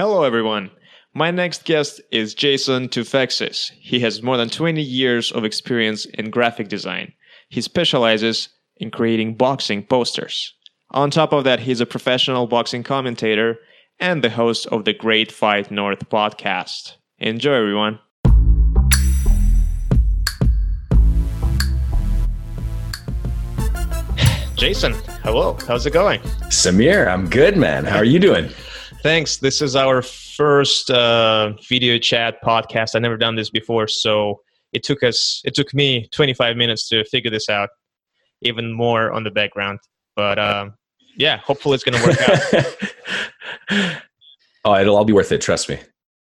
Hello, everyone. My next guest is Jason Tufexis. He has more than 20 years of experience in graphic design. He specializes in creating boxing posters. On top of that, he's a professional boxing commentator and the host of the Great Fight North podcast. Enjoy, everyone. Jason, hello. How's it going? Samir, I'm good, man. How are you doing? Thanks. This is our first uh, video chat podcast. I've never done this before, so it took us, it took me 25 minutes to figure this out, even more on the background. But um, yeah, hopefully it's going to work out. oh, it'll all be worth it. Trust me.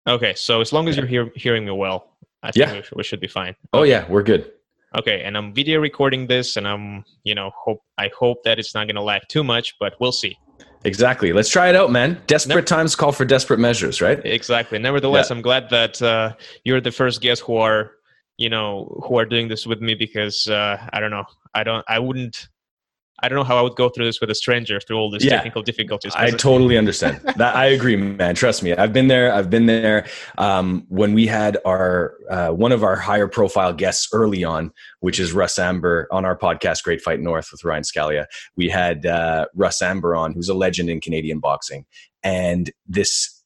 Okay, so as long as you're hear- hearing me well, I think yeah. we, we should be fine. Oh yeah, we're good. Okay, and I'm video recording this, and I'm, you know, hope I hope that it's not going to lag too much, but we'll see. Exactly. Let's try it out, man. Desperate times call for desperate measures, right? Exactly. Nevertheless, yeah. I'm glad that uh, you're the first guest who are, you know, who are doing this with me because uh, I don't know, I don't, I wouldn't I don't know how I would go through this with a stranger through all these yeah, technical difficulties. I totally understand that. I agree, man. Trust me. I've been there. I've been there. Um, when we had our, uh, one of our higher profile guests early on, which is Russ Anber on our podcast, Great Fight North with Ryan Scalia, we had, uh, Russ Anber on, who's a legend in Canadian boxing. And this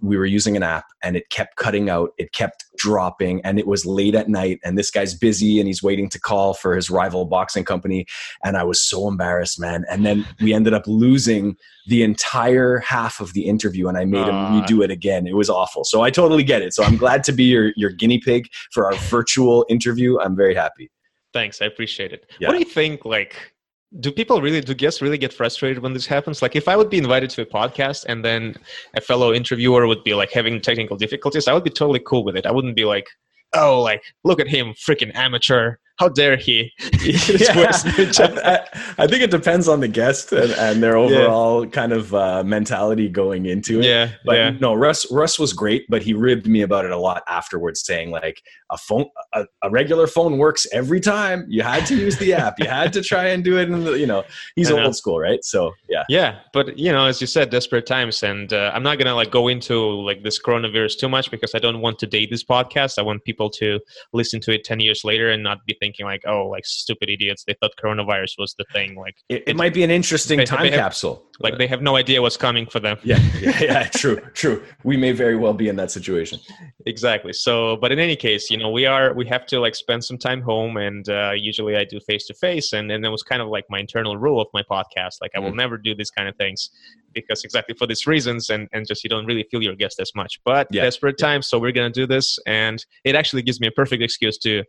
we were using an app and it kept cutting out it kept dropping and it was late at night and this guy's busy and he's waiting to call for his rival boxing company and i was so embarrassed man. And then we ended up losing the entire half of the interview and i made uh, him redo it again. It was awful. So i totally get it. So i'm glad to be your, your guinea pig for our virtual interview. I'm very happy. Thanks. I appreciate it. Yeah. what do you think like do people really do guests really get frustrated when this happens? Like if i would be invited to a podcast and then a fellow interviewer would be like having technical difficulties i would be totally cool with it. I wouldn't be like oh like look at him freaking amateur how dare he? yeah. I, I, think it depends on the guest and, and their overall yeah. kind of uh, mentality going into it. Yeah, but yeah. no, Russ Russ was great, but he ribbed me about it a lot afterwards, saying like a phone, a, a regular phone works every time. You had to use the app. You had to try and do it. In the, you know, he's old school, right? So yeah, yeah. But you know, as you said, desperate times, and uh, I'm not gonna like go into like this coronavirus too much because I don't want to date this podcast. I want people to listen to it ten years later and not be thinking thinking like, oh, like stupid idiots. They thought coronavirus was the thing. Like it, it might be an interesting they, time they have, capsule. Like they have no idea what's coming for them. Yeah, yeah, yeah. true, true. We may very well be in that situation. exactly. So, but in any case, you know, we are we have to like spend some time home, and uh, usually I do face to face, and and that was kind of like my internal rule of my podcast. Like I will mm. never do these kind of things because exactly for these reasons and, and just you don't really feel your guest as much but yeah, desperate yeah. times so we're going to do this and it actually gives me a perfect excuse to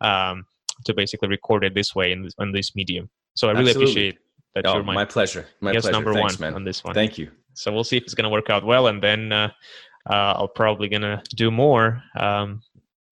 um, to basically record it this way in this, on this medium. So I really Absolutely. appreciate that oh, you're my, my pleasure. My guest pleasure. number Thanks, one man. on this one. Thank you. So we'll see if it's going to work out well, and then uh, uh, I'll probably going to do more. Um,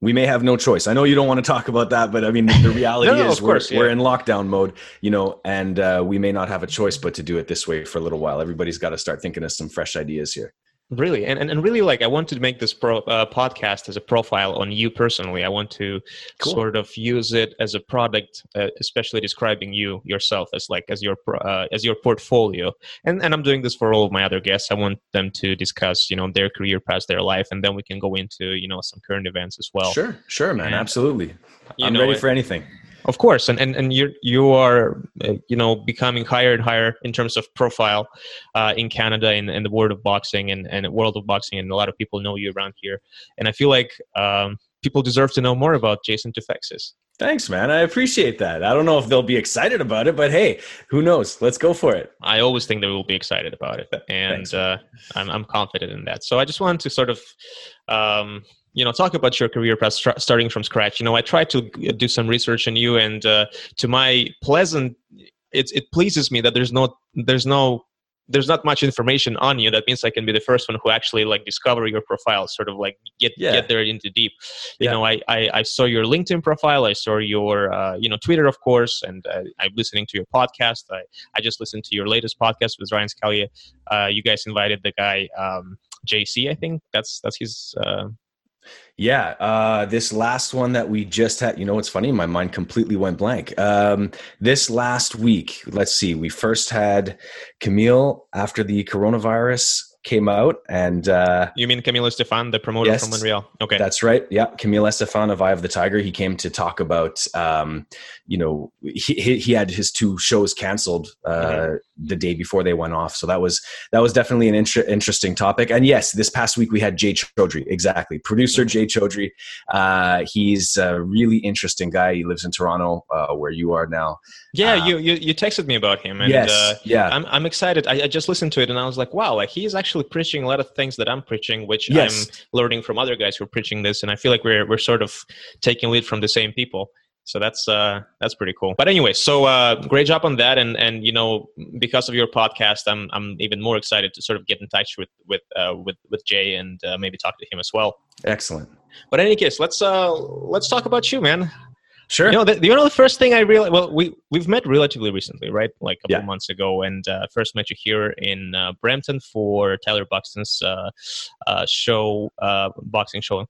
we may have no choice. I know you don't want to talk about that, but I mean, the reality no, is we're, course, yeah. we're, in lockdown mode, you know, and uh, we may not have a choice but to do it this way for a little while. Everybody's got to start thinking of some fresh ideas here really? And, and, and really like i want to make this pro, uh, podcast as a profile on you personally. I want to cool. sort of use it as a product uh, especially describing you yourself as like as your uh, as your portfolio. And and i'm doing this for all of my other guests. I want them to discuss you know their career past their life and then we can go into you know some current events as well. Sure sure man. And, absolutely. i'm know, ready for anything of course and and, and you you are uh, you know becoming higher and higher in terms of profile uh, in canada and, and the world of boxing and, and world of boxing and a lot of people know you around here and i feel like um, people deserve to know more about jason tufexis Thanks, man. I appreciate that. I don't know if they'll be excited about it, but hey, who knows? Let's go for it. I always think they will be excited about it, and Thanks, uh, I'm, I'm confident in that. So I just wanted to sort of um, you know talk about your career path starting from scratch. You know i tried to do some research on you and uh, to my pleasant it, it pleases me that there's no there's no there's not much information on you. That means i can be the first one who actually like discover your profile sort of like get yeah. get there into deep. You yeah. know I, I, I saw your linkedin profile. I saw your uh, you know twitter of course and uh, i'm listening to your podcast. I, I just listened to your latest podcast with ryan scalia. Uh, you guys invited the guy um, jc i think. That's that's his uh, yeah, uh, this last one that we just had, you know, what's funny? My mind completely went blank. Um, this last week, let's see, we first had Camille after the coronavirus. came out, and uh, you mean Camille Estephan, the promoter yes, from Montreal? Okay, that's right. Yeah, Camille Estephan of Eye of the Tiger. He came to talk about, um, you know, he he had his two shows canceled uh, mm-hmm. The day before they went off, so that was that was definitely an inter- interesting topic. And yes, this past week we had Jay Chaudhry, exactly, producer. Jay Chaudhry. Uh, he's a really interesting guy. He lives in Toronto, uh, where you are now. Yeah, um, you, you you texted me about him, and yes, uh, yeah, I'm I'm excited. I, I, just listened to it, and I was like, wow, like he's actually preaching a lot of things that I'm preaching, which yes. I'm learning from other guys who are preaching this, and I feel like we're we're sort of taking lead from the same people. So that's uh that's pretty cool. But anyway, so uh, great job on that, and and you know because of your podcast, I'm I'm even more excited to sort of get in touch with with uh, with with Jay and uh, maybe talk to him as well. Excellent. But in any case, let's uh let's talk about you, man. Sure. You know, the, you know, the first thing I realized, well, we, we've met relatively recently, right? Like a couple yeah. months ago, and uh, first met you here in uh, Brampton for Tyler Buxton's uh, uh show, uh, boxing show.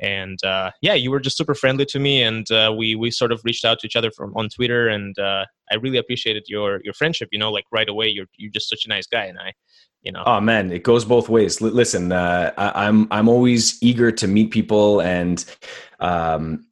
And uh, yeah, you were just super friendly to me, and we we sort of reached out to each other from on Twitter, and I really appreciated your your friendship. You know, like right away, you're you're just such a nice guy, and I, you know. Oh man, it goes both ways. L- listen, I, I'm I'm always eager to meet people, and um,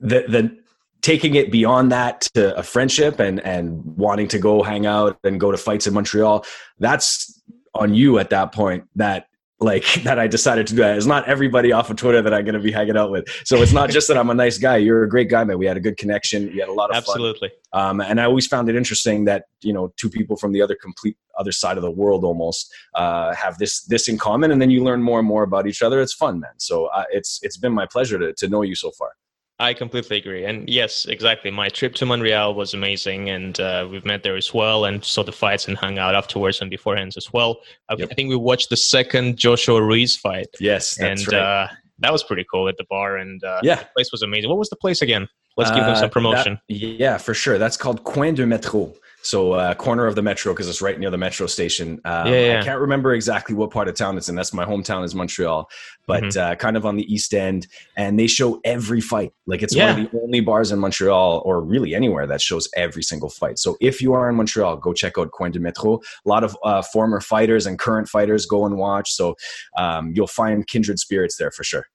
the the taking it beyond that to a friendship and and wanting to go hang out and go to fights in Montreal, that's on you at that point. That like that I decided to do that. It's not everybody off of Twitter that I'm going to be hanging out with. So it's not just that I'm a nice guy. You're a great guy, man. We had a good connection. We had a lot of Absolutely. fun. Um, and I always found it interesting that you know two people from the other complete other side of the world almost uh, have this this in common, and then you learn more and more about each other. It's fun, man. So uh, it's it's been my pleasure to to know you so far. I completely agree. And yes, exactly. My trip to Montreal was amazing. And uh, we've met there as well and saw the fights and hung out afterwards and beforehand as well. Yep. I think we watched the second Joshua Ruiz fight. Yes. and right. uh, that was pretty cool at the bar. And uh, yeah. the place was amazing. What was the place again? Let's give them some uh, promotion. That, yeah, for sure. That's called Coin de Métro. So uh, corner of the metro because it's right near the metro station. Um, yeah, yeah, I can't remember exactly what part of town it's in. That's my hometown is Montreal, but mm-hmm. uh, kind of on the east end. And they show every fight. Like it's yeah. one of the only bars in Montreal, or really anywhere, that shows every single fight. So if you are in Montreal, go check out Coin de Metro. A lot of uh, former fighters and current fighters go and watch. So um, you'll find kindred spirits there for sure.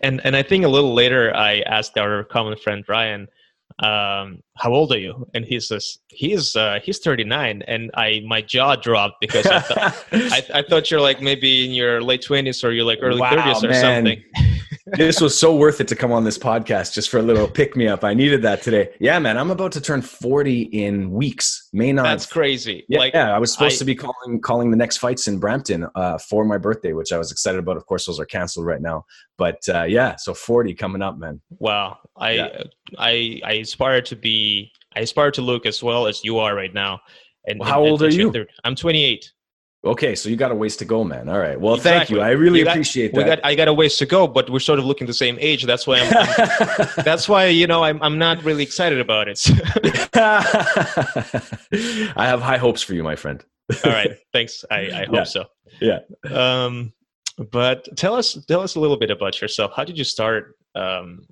And and I think a little later, I asked our common friend Ryan um, how old are you? And he says, he's, uh, he's 39. And I, my jaw dropped because I, thought, I, I, thought you're like maybe in your late 20s or you're like early wow, 30s or man. something. This was so worth it to come on this podcast just for a little pick me up. I needed that today. Yeah, man, I'm about to turn 40 in weeks. May not. That's crazy. Yeah, like, yeah I was supposed I, to be calling calling the next fights in Brampton uh, for my birthday, which I was excited about. Of course, those are canceled right now. But uh, yeah, so 40 coming up, man. Wow. I yeah. I I aspire to be I aspire to look as well as you are right now. And well, how and, old are you? I'm 28. Okay, so you got a ways to go, man. All right. Well, exactly. thank you. I really got, appreciate that. We got, I got a ways to go, but we're sort of looking the same age. That's why I'm. I'm that's why you know I'm. I'm not really excited about it. I have high hopes for you, my friend. All right. Thanks. I, I hope yeah. so. Yeah. Um, but tell us tell us a little bit about yourself. How did you start um,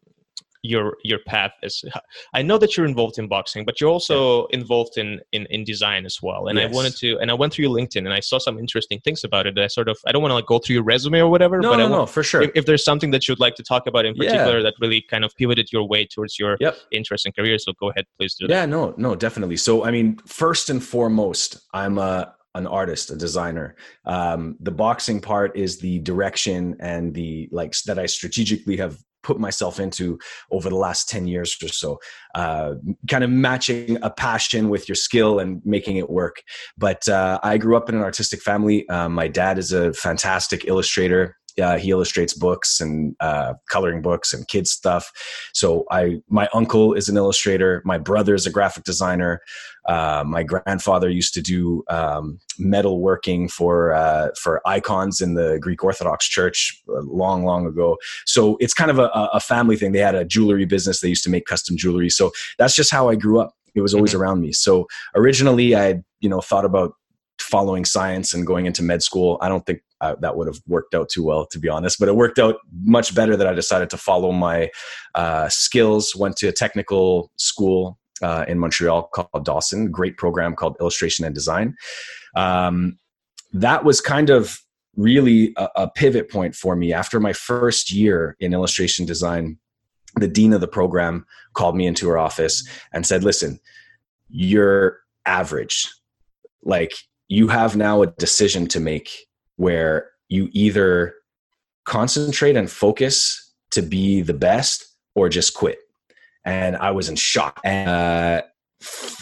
your your path is i know that you're involved in boxing but you're also yeah. involved in, in in design as well and yes. i wanted to and i went through your linkedin and i saw some interesting things about it i sort of i don't want to like go through your resume or whatever no, but no, I want, no for sure if, if, there's something that you'd like to talk about in particular yeah. that really kind of pivoted your way towards your yep. interest and career so go ahead please do that yeah no no definitely so i mean first and foremost i'm a an artist, a designer. Um, the boxing part is the direction and the like that I strategically have put myself into over the last 10 years or so uh, kind of matching a passion with your skill and making it work. But uh, i grew up in an artistic family. Um, my dad is a fantastic illustrator uh, he illustrates books and uh, coloring books and kids stuff. So I, my uncle is an illustrator. My brother is a graphic designer. Uh, my grandfather used to do um, metal working for uh, for icons in the Greek Orthodox Church uh, long, long ago. So it's kind of a, a, family thing. They had a jewelry business. They used to make custom jewelry. So that's just how I grew up. It was always mm-hmm. around me. So originally, I you know thought about following science and going into med school. I don't think that would have worked out too well, to be honest. But it worked out much better that I decided to follow my uh, skills. Went to a technical school uh, in Montreal called Dawson, great program called Illustration and Design. Um, that was kind of really a, a pivot point for me after my first year in illustration design the dean of the program called me into her office and said listen you're average like you have now a decision to make where you either concentrate and focus to be the best or just quit and i was in shock and uh,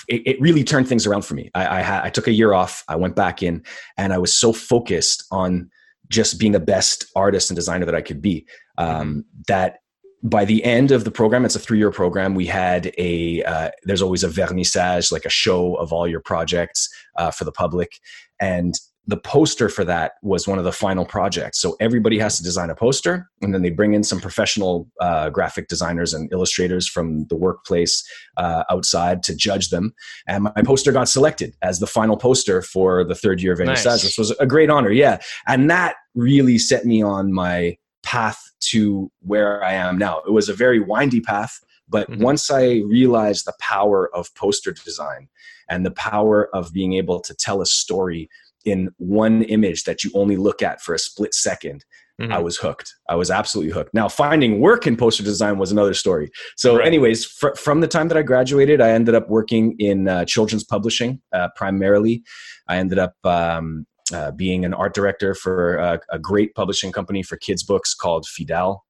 it, it, really turned things around for me. I, I, I took a year off. I went back in, and I was so focused on just being the best artist and designer that I could be um, that by the end of the program, it's a three-year program. We had a uh, there's always a vernissage, like a show of all your projects uh, for the public, and the poster for that was one of the final projects. So everybody has to design a poster, and then they bring in some professional uh, graphic designers and illustrators from the workplace uh, outside to judge them. And my poster got selected as the final poster for the third year of Vernissage, nice. which was a great honor. Yeah, and that really set me on my path to where I am now. It was a very windy path, but mm-hmm. once I realized the power of poster design and the power of being able to tell a story in one image that you only look at for a split 2nd mm-hmm. I was hooked. I was absolutely hooked. Now, finding work in poster design was another story. So, right. anyways, fr- from the time that I graduated, I ended up working in uh, children's publishing uh, primarily. I ended up um, uh, being an art director for a, a, great publishing company for kids' books called Fidel.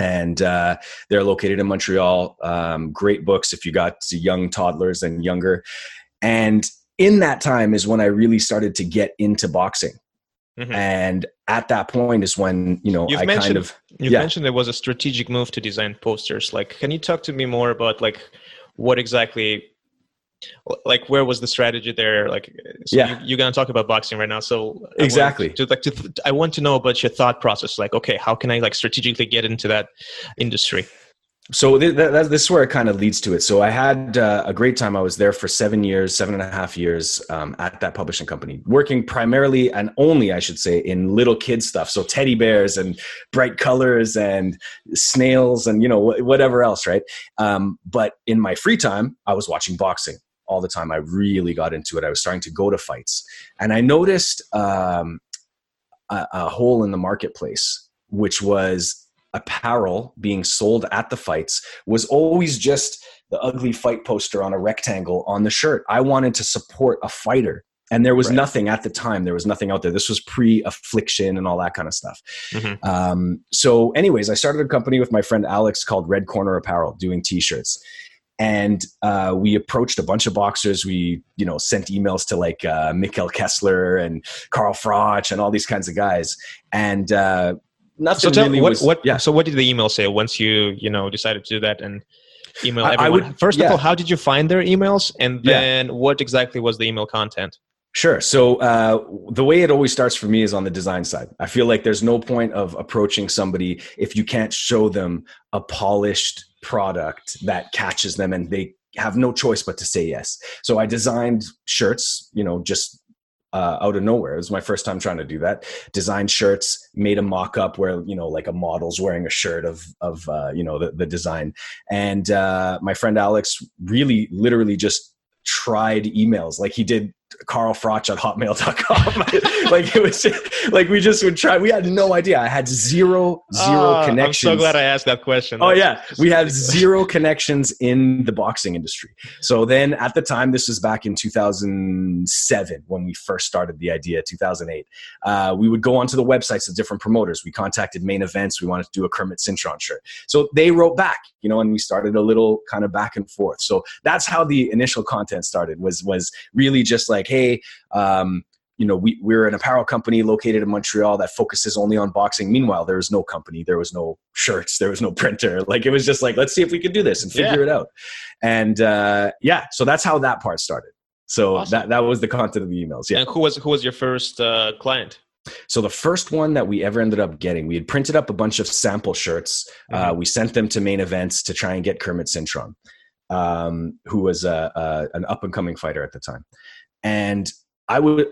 And uh, they're located in Montreal. Um, great books if you got young toddlers and younger. And in that time is when I really started to get into boxing. Mm-hmm. And at that point is when, you know, you've I kind of you yeah. mentioned there was a strategic move to design posters. Like can you talk to me more about like what exactly like where was the strategy there like so yeah. you, are going to talk about boxing right now so exactly to, like to, i want to know about your thought process like okay how can i like strategically get into that industry so th- th- this is where it kind of leads to it. So I had uh, a great time. I was there for seven years, seven and a half years um, at that publishing company, working primarily and only, I should say, in little kid stuff. So teddy bears and bright colors and snails and you know whatever else, right? Um, but in my free time, I was watching boxing all the time. I really got into it. I was starting to go to fights, and I noticed um, a, a hole in the marketplace, which was apparel being sold at the fights was always just the ugly fight poster on a rectangle on the shirt. I wanted to support a fighter. And there was right. nothing at the time. There was nothing out there. This was pre affliction and all that kind of stuff. Mm-hmm. Um, so, anyways, I started a company with my friend Alex called Red Corner Apparel doing t shirts and uh, we approached a bunch of boxers. We, you know, sent emails to like uh, Mikkel Kessler and Carl Froch and all these kinds of guys. And uh, nothing so tell, really what, was, what, yeah. So what did the email say once you you know decided to do that and email everyone? I would, First yeah. of all, how did you find their emails, and then yeah. what exactly was the email content? Sure. So uh, the way it always starts for me is on the design side. I feel like there's no point of approaching somebody if you can't show them a polished product that catches them and they have no choice but to say yes. So I designed shirts, you know, just uh, out of nowhere. It was my first time trying to do that. Designed shirts, made a mock up where you know like a model's wearing a shirt of of uh, you know the, the design, and uh, my friend Alex really literally just tried emails like he did Carl Froch at hotmail.com. like it was like we just would try. We had no idea. I had zero zero uh, connections. I'm so glad I asked that question. Oh yeah, we had zero connections in the boxing industry. So then at the time, this was back in 2007 when we first started the idea. 2008, uh, we would go onto the websites of different promoters. We contacted main events. We wanted to do a Kermit Cintron shirt. So they wrote back, you know, and we started a little kind of back and forth. So that's how the initial content started. Was was really just like, hey, um, you know, we, we're an apparel company located in Montreal that focuses only on boxing. Meanwhile, there was no company, there was no shirts, there was no printer. Like it was just like, let's see if we can do this and figure yeah. it out. And uh, yeah, so that's how that part started. So awesome. that that was the content of the emails. Yeah. And who was who was your first uh, client? So the first one that we ever ended up getting, we had printed up a bunch of sample shirts. Uh, mm-hmm. Uh, we sent them to main events to try and get Kermit Cintron, um, who was a, a, an up and coming fighter at the time. And I would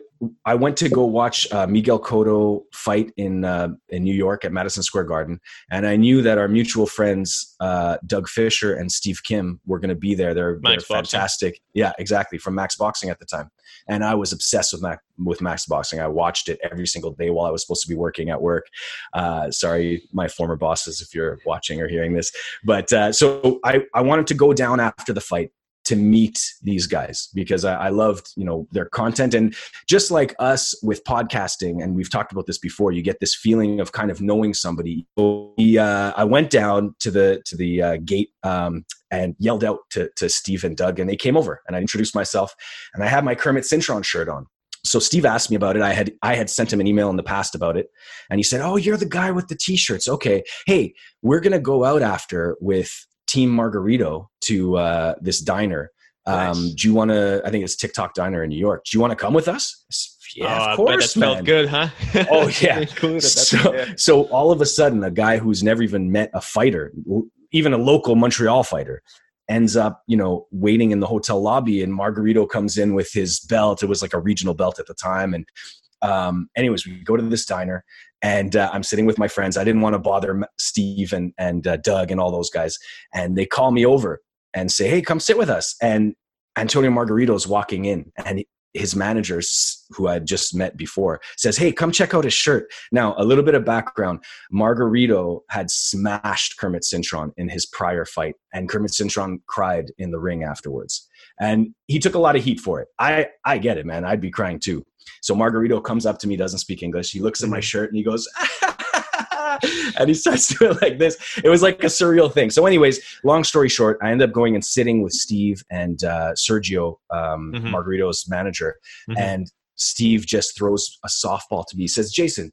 I went to go watch uh, Miguel Cotto fight in uh, in New York at Madison Square Garden, and I knew that our mutual friends uh, Doug Fischer and Steve Kim were going to be there. They're, they're fantastic. Yeah, exactly from Max Boxing at the time, and I was obsessed with Max with Max Boxing. I watched it every single day while I was supposed to be working at work. Uh, sorry, my former bosses, if you're watching or hearing this, but uh, so I I wanted to go down after the fight to meet these guys because I, I, loved you know their content and just like us with podcasting and we've talked about this before you get this feeling of kind of knowing somebody uh, i went down to the to the uh, gate um, and yelled out to, to steve and doug and they came over and i introduced myself and i had my kermit cintron shirt on so Steve asked me about it. I had I had sent him an email in the past about it, and he said, "Oh, you're the guy with the t-shirts. Okay, hey, we're gonna go out after with Team Margarito to uh, this diner. Um, nice. Do you want to? I think it's Tick Tock Diner in New York. Do you want to come with us? Yeah, oh, of course. That felt good, huh? oh yeah. so, yeah. so all of a sudden, a guy who's never even met a fighter, even a local Montreal fighter, ends up, you know, waiting in the hotel lobby, and Margarito comes in with his belt. It was like a regional belt at the time, and um, anyways, we go to this diner, and uh, I'm sitting with my friends. I didn't want to bother Steve and and uh, Doug and all those guys, and they call me over and say, "Hey, come sit with us." And Antonio Margarito is walking in, and his manager, who I just met before, says, "Hey, come check out his shirt." Now, a little bit of background: Margarito had smashed Kermit Cintron in his prior fight, and Kermit Cintron cried in the ring afterwards, and he took a lot of heat for it. I I get it, man. I'd be crying too. So Margarito comes up to me, doesn't speak English. He looks at my mm-hmm. shirt and he goes. and he starts doing like this. It was like a surreal thing. So, anyways, long story short, I end up going and sitting with Steve and uh, Sergio, um, mm-hmm. Margarito's manager, mm-hmm. and Steve just throws a softball to me. He says, "Jason,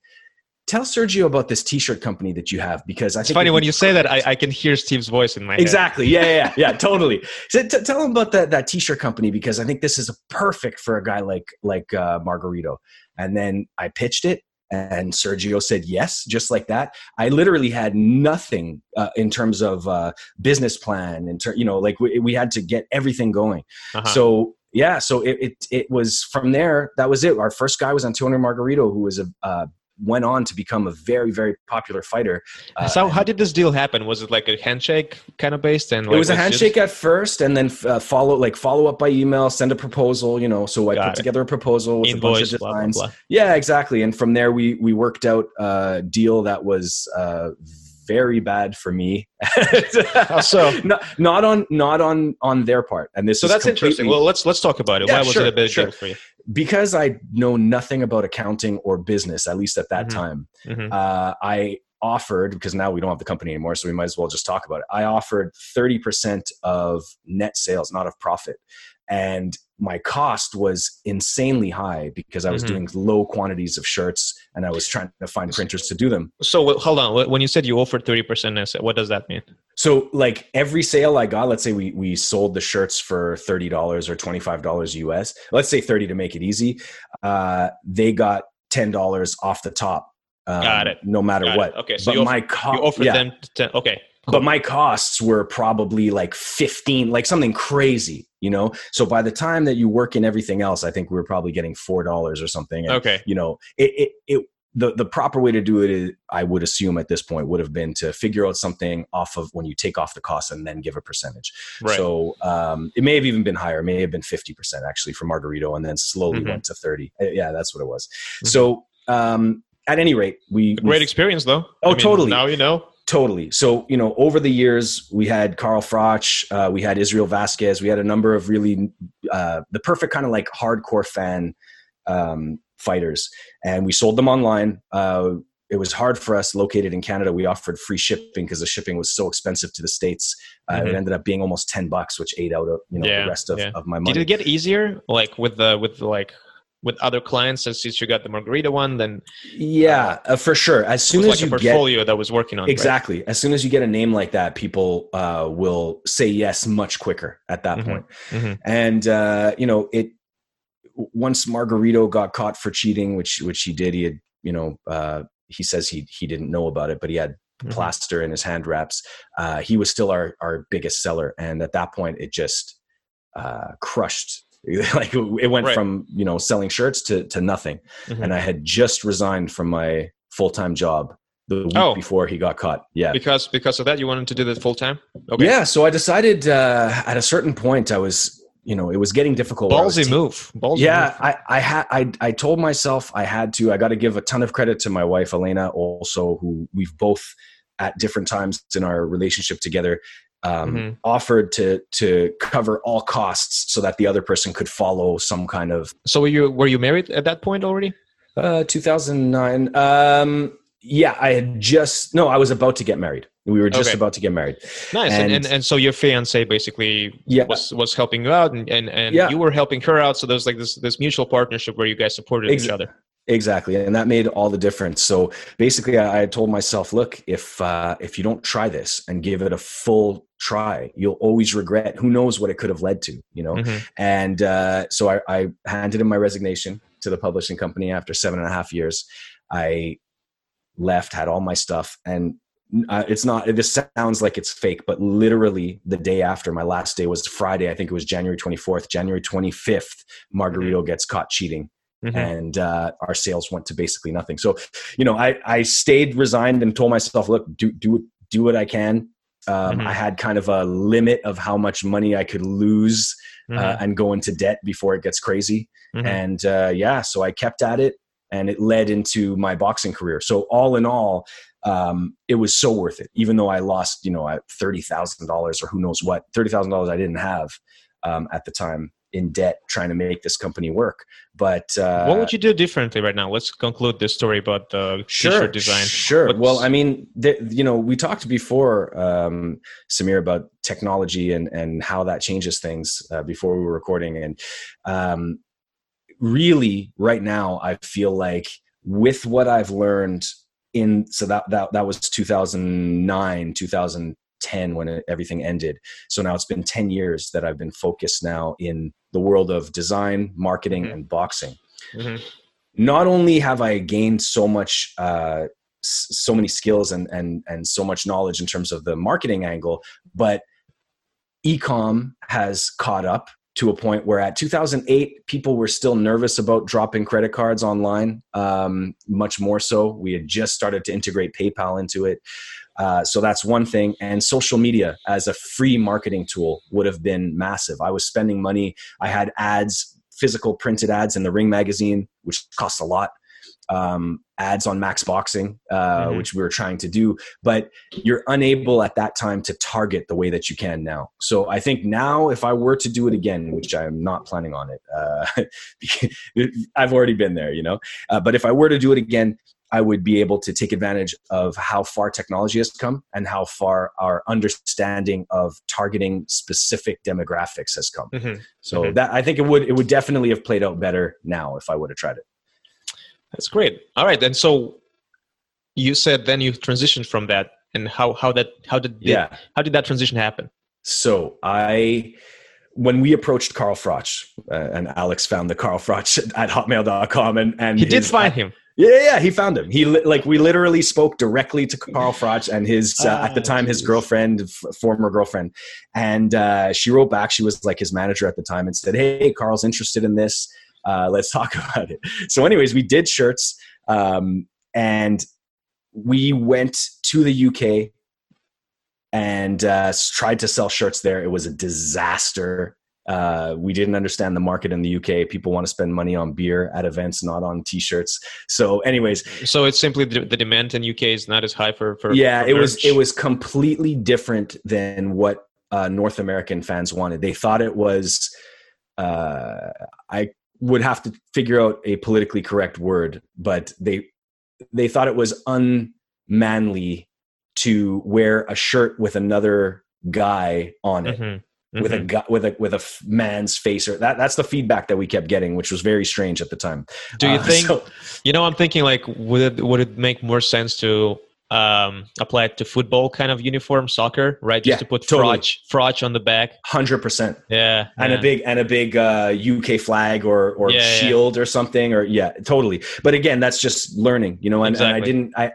tell Sergio about this T-shirt company that you have because I it's think funny when you say that I, I, can hear Steve's voice in my head. exactly. Yeah, yeah, yeah, yeah, totally. So t- tell him about that that T-shirt company because I think this is perfect for a guy like like uh, Margarito. And then I pitched it, and Sergio said yes, just like that. I literally had nothing uh, in terms of uh, business plan, and ter- you know, like we, we, had to get everything going. Uh-huh. So yeah, so it, it, it was from there. That was it. Our first guy was Antonio Margarito, who was a uh, went on to become a very very popular fighter. Uh, so how did this deal happen? Was it like a handshake kind of based? And like, it was a handshake just... at first, and then uh, follow like follow up by email, send a proposal. You know, so I Got put it. together a proposal with Invoice, a bunch of designs. Blah, blah, blah. Yeah, exactly. And from there, we we worked out a deal that was. Uh, very bad for me. so not, not on not on on their part. And this so that's interesting. Well, let's let's talk about it. Yeah, Why was it a big sure. deal for you? Because I know nothing about accounting or business, at least at that mm-hmm. time, mm-hmm. Uh, I offered because now we don't have the company anymore, so we might as well just talk about it. I offered 30% of net sales, not of profit. And my cost was insanely high because I was mm-hmm. doing low quantities of shirts and I was trying to find printers to do them. So hold on, when you said you offered 30% what does that mean? So like every sale I got, let's say we we sold the shirts for $30 or $25 US. Let's say 30 to make it easy. Uh, they got $10 off the top. Um, got it. No matter got what. It. Okay. So but you my co- you offered yeah. them to, okay. But my costs were probably like 15, like something crazy you know so by the time that you work in everything else i think we were probably getting four dollars or something and, okay you know it, it, it the, the proper way to do it is, I would assume at this point would have been to figure out something off of when you take off the cost and then give a percentage. Right. So um, it may have even been higher. It may have been 50% actually for Margarito and then slowly mm-hmm. went to 30. Uh, yeah, that's what it was. Mm-hmm. So um, at any rate, we. great experience though. Oh, I mean, totally. Now you know. Totally. So, you know, over the years, we had Carl Froch, uh, we had Israel Vasquez, we had a number of really uh, the perfect kind of like hardcore fan um, fighters, and we sold them online. Uh, it was hard for us located in Canada. We offered free shipping because the shipping was so expensive to the States. Uh, mm-hmm. It ended up being almost 10 bucks, which ate out of, you know, yeah, the rest of, yeah. of my money. Did it get easier? Like with the, with the, like with other clients since you got the margarito one then yeah uh, uh, for sure as soon as like you portfolio get, that was working on exactly right? as soon as you get a name like that people uh, will say yes much quicker at that mm-hmm. point. Mm-hmm. and uh, you know it once margarito got caught for cheating which which he did he had you know uh, he says he he didn't know about it but he had mm-hmm. plaster in his hand wraps uh, he was still our our biggest seller and at that point it just crushed like it went Right. from you know selling shirts to to nothing Mhm. and i had just resigned from my full-time job the week Oh. before he got caught yeah because because of that, you wanted to do that full time. Okay. yeah so i decided uh at a certain point i was you know it was getting difficult Ballsy move. Ballsy yeah move. i i had i i told myself i had to i got to give a ton of credit to my wife elena also who we've both at different times in our relationship together um, Mhm. offered to to cover all costs so that the other person could follow some kind of So were you were you married at that point already? uh 2009 um yeah i had just no i was about to get married we were just Okay. about to get married Nice. And, and, And- and so your fiance basically Yeah. was was helping you out and, and, and Yeah. you were helping her out. So there's like this this mutual partnership where you guys supported Ex- each other. Exactly, and that made all the difference. So basically, I, I told myself, "Look, if uh, if you don't try this and give it a full try, you'll always regret. Who knows what it could have led to, you know?" Mhm. And uh, so I, I handed in my resignation to the publishing company after seven and a half years. I left, had all my stuff, and uh, it's not. This sounds like it's fake, but literally the day after my last day was Friday. I think it was January twenty fourth. January twenty fifth, Margarito gets caught cheating Mhm. and uh, our sales went to basically nothing. So, you know, I I stayed resigned and told myself, look, do do do what I can. Um, Mhm. I had kind of a limit of how much money I could lose uh, Mhm. and go into debt before it gets crazy. Mhm. And uh, yeah, so I kept at it, and it led into my boxing career. So all in all. Um, it was so worth it, even though I lost, you know, thirty thousand dollars or who knows what, thirty thousand dollars I didn't have um, at the time in debt trying to make this company work. But uh, what would you do differently right now? Let's conclude this story about the sure t-shirt design. sure What's- well i mean th- you know we talked before um, samir about technology and and how that changes things uh, before we were recording and um, really right now i feel like with what i've learned in so that that, that was 2009 2010 when everything ended so now it's been 10 years that i've been focused now in the world of design marketing Mhm. and boxing Mhm. not only have I gained so much, uh, so many skills and and and so much knowledge in terms of the marketing angle, but ecom has caught up to a point where at 2008 people were still nervous about dropping credit cards online um, much more so we had just started to integrate paypal into it uh, so that's one thing and social media as a free marketing tool would have been massive i was spending money i had ads physical printed ads in the ring magazine which cost a lot um, ads on max boxing uh, Mhm. which we were trying to do but you're unable at that time to target the way that you can now. So I think now, if I were to do it again, which I'm not planning on it, uh, I've already been there, you know. Uh, but if I were to do it again, I would be able to take advantage of how far technology has come and how far our understanding of targeting specific demographics has come. Mhm. So Mhm. that I think it would it would definitely have played out better now if I would have tried it. That's great. All right, and so you said then you transitioned from that, and how how that how did Yeah. how did that transition happen? So I, when we approached Carl Froch, uh, and Alex found the Carl Froch at hotmail.com and, and He did his- find him. Yeah, yeah, he found him. He like we literally spoke directly to Carl Froch and his uh, at the Ah, time his girlfriend, f- former girlfriend, and uh, she wrote back. She was like his manager at the time and said, "Hey, Carl's interested in this. Uh, let's talk about it." So, anyways, we did shirts, um, and we went to the UK and uh, tried to sell shirts there. It was a disaster. Uh, we didn't understand the market in the UK. People want to spend money on beer at events, not on t-shirts. So, anyways, So it's simply the, the demand in UK is not as high for for yeah, for it was it was completely different than what uh, North American fans wanted. They thought it was. Uh, I would have to figure out a politically correct word, but they they thought it was unmanly to wear a shirt with another guy on it Mhm. with a guy with a with a f- man's face or that that's the feedback that we kept getting which was very strange at the time Do you Uh, think so- you know? I'm thinking like would it would it make more sense to um, apply it to football kind of uniform, soccer, right? Just Yeah, to put totally. Froch, Froch on the back. Hundred percent. Yeah, and yeah. a big and a big uh, UK flag or or Yeah, shield or something or yeah totally but again that's just learning you know and, and I didn't I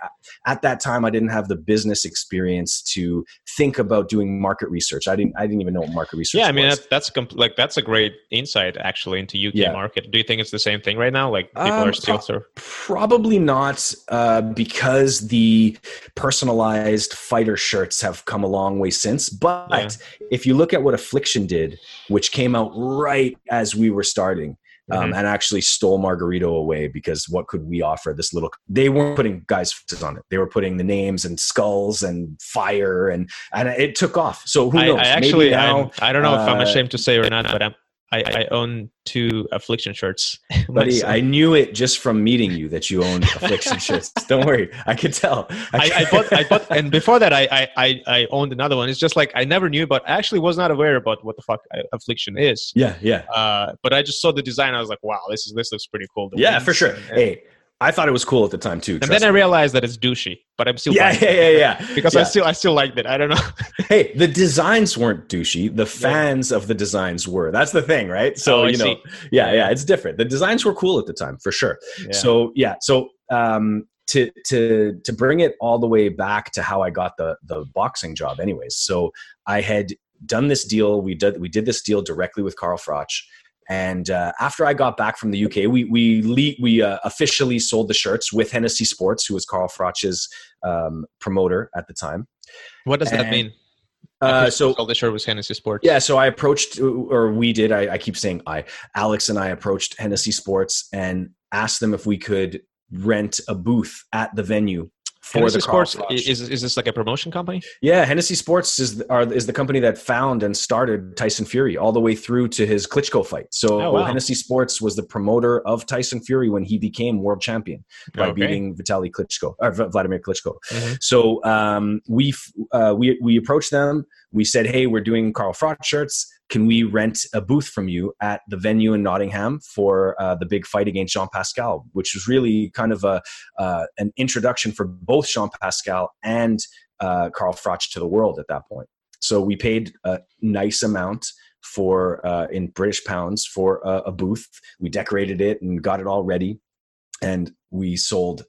at that time I didn't have the business experience to think about doing market research I didn't I didn't even know what market research yeah. I mean, was. that, that's com- like that's a great insight actually into UK market. Do you think it's the same thing right now? Like people Um, are still pro- sort of Probably not, uh, because the personalized fighter shirts have come a long way since. But Yeah. if you look at what Affliction did, which came out right as we were starting, um, Mhm. and actually stole Margarito away because what could we offer this little? They weren't putting guys' faces on it. They were putting the names and skulls and fire, and and it took off. So who knows? I Maybe actually, now, I don't know if I'm uh, ashamed to say or not, but I'm, I, I own two affliction shirts. buddy. I knew it just from meeting you that you owned Affliction shirts. Don't worry, I could tell. I, I bought, I bought, and before that, I, I, I, I owned another one. It's just like I never knew, but I actually was not aware about what the fuck uh, affliction is. yeah, yeah. Uh, but I just saw the design. I was like, wow, this is this looks pretty cool. The Yeah, wings for sure. and- Hey, I thought it was cool at the time too. and then I realized that it's douchey, but I'm still yeah, yeah, yeah, yeah. because Yeah. I still I still liked it. I don't know. hey, the designs weren't douchey. The fans of the designs were. That's the thing, right? So Oh, you know, yeah, yeah, it's different. The designs were cool at the time, for sure. Yeah. So yeah, so um, to to to bring it all the way back to how I got the the boxing job, anyways. So I had done this deal. We did we did this deal directly with Carl Froch. And uh, after I got back from the UK, we we le- we uh, officially sold the shirts with Hennessy Sports, who was Carl Froch's um, promoter at the time. what does that mean? Uh, so all the shirt was Hennessy Sports. yeah, so I approached, or we did. I, I keep saying I. Alex and I approached Hennessy Sports and asked them if we could rent a booth at the venue for Hennessy the Sports is is this like a promotion company? Yeah, Hennessy Sports is are, is the company that found and started Tyson Fury all the way through to his Klitschko fight. So Oh, wow. Hennessy Sports was the promoter of Tyson Fury when he became world champion by Okay. beating Vitaly Klitschko or Vladimir Klitschko. Mhm. So um, we uh, we we approached them. We said, "Hey, we're doing Carl Froch shirts. Can we rent a booth from you at the venue in Nottingham for uh, the big fight against Jean Pascal?" Which was really kind of a uh, an introduction for both Jean Pascal and uh, Carl Froch to the world at that point. So we paid a nice amount for uh, in British pounds for a, a booth. We decorated it and got it all ready, and we sold.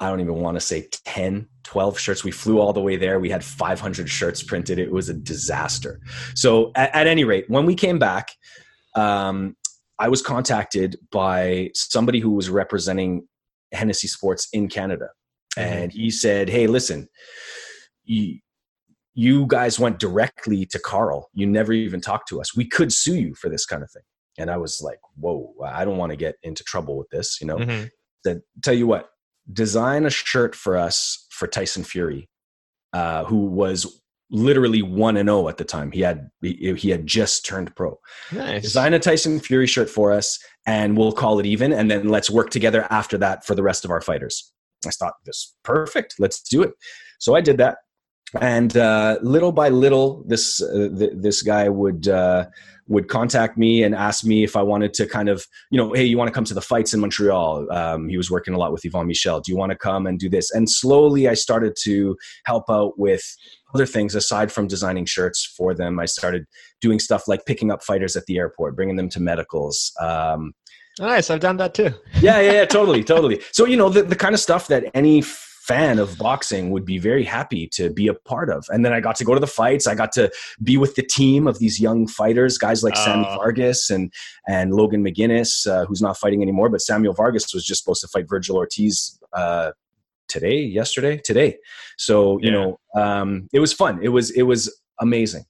I don't even want to say 10, 12 shirts. We flew all the way there. We had 500 shirts printed. It was a disaster. So, at, at any rate, when we came back, um, I was contacted by somebody who was representing Hennessy Sports in Canada. And he said, Hey, listen, you, you guys went directly to Carl. You never even talked to us. We could sue you for this kind of thing. And I was like, Whoa, I don't want to get into trouble with this, you know? Mhm. said, "Tell you what, design a shirt for us for Tyson Fury, uh, who was literally one and zero at the time. He had he, he had just turned pro. Nice. Design a Tyson Fury shirt for us, and we'll call it even. And then let's work together after that for the rest of our fighters." I thought this perfect. Let's do it. So I did that, and uh, little by little, this uh, th- this guy would. Uh, would contact me and ask me if I wanted to kind of, you know, hey, you want to come to the fights in Montreal? Um, he was working a lot with Yvon Michel. Do you want to come and do this? And slowly I started to help out with other things aside from designing shirts for them. I started doing stuff like picking up fighters at the airport, bringing them to medicals. Um, nice. I've done that too. yeah, yeah, yeah, totally, totally. So, you know, the, the kind of stuff that any fan of boxing would be very happy to be a part of. And then I got to go to the fights. I got to be with the team of these young fighters, guys like Sammy Oh. Vargas and and Logan McGuinness, uh, who's not fighting anymore. But Samuel Vargas was just supposed to fight Vergil Ortiz uh, today, yesterday, today. So you Yeah. know, um, it was fun. It was it was amazing.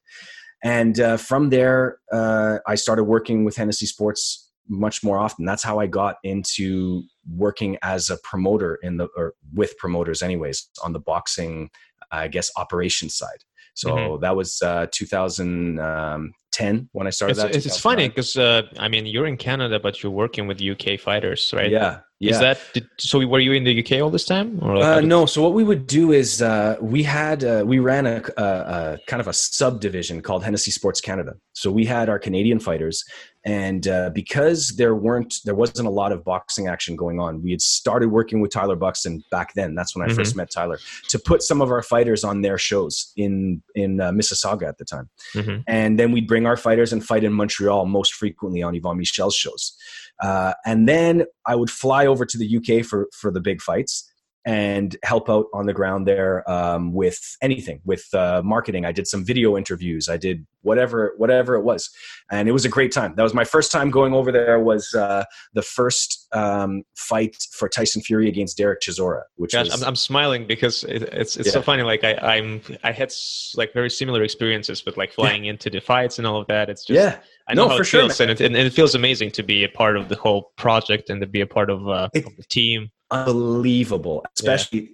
And uh, from there, uh, I started working with Hennessy Sports much more often. That's how I got into working as a promoter in the or with promoters, anyways, on the boxing, I guess, operation side. So Mhm. that was uh, 2010 when I started It's, that. it's, it's funny because uh, I mean you're in Canada, but you're working with UK fighters, right? Yeah, yeah. Is that did, so? Were you in the UK all this time? Uh, did- no. So what we would do is uh, we had uh, we ran a, a, a kind of a subdivision called Hennessy Sports Canada. So we had our Canadian fighters, and uh, because there weren't there wasn't a lot of boxing action going on we had started working with tyler buxton back then that's when i mm-hmm. first met tyler to put some of our fighters on their shows in in uh, mississauga at the time mm-hmm. and then we'd bring our fighters and fight in montreal most frequently on Yvon michel's shows uh, and then i would fly over to the uk for for the big fights and help out on the ground there um, with anything with uh, marketing. I did some video interviews. I did whatever whatever it was. And it was a great time. That was my first time going over there was uh, the first um, fight for tyson fury against dereck chisora which Gosh, was, I'm, I'm, smiling because it, it's it's yeah. so funny. Like I, i'm i had like very similar experiences with like flying yeah. into the fights and all of that. It's just yeah. I know no, how for it sure, feels, and it, and it, feels amazing to be a part of the whole project and to be a part of, uh, it, of the team unbelievable, especially. Yeah.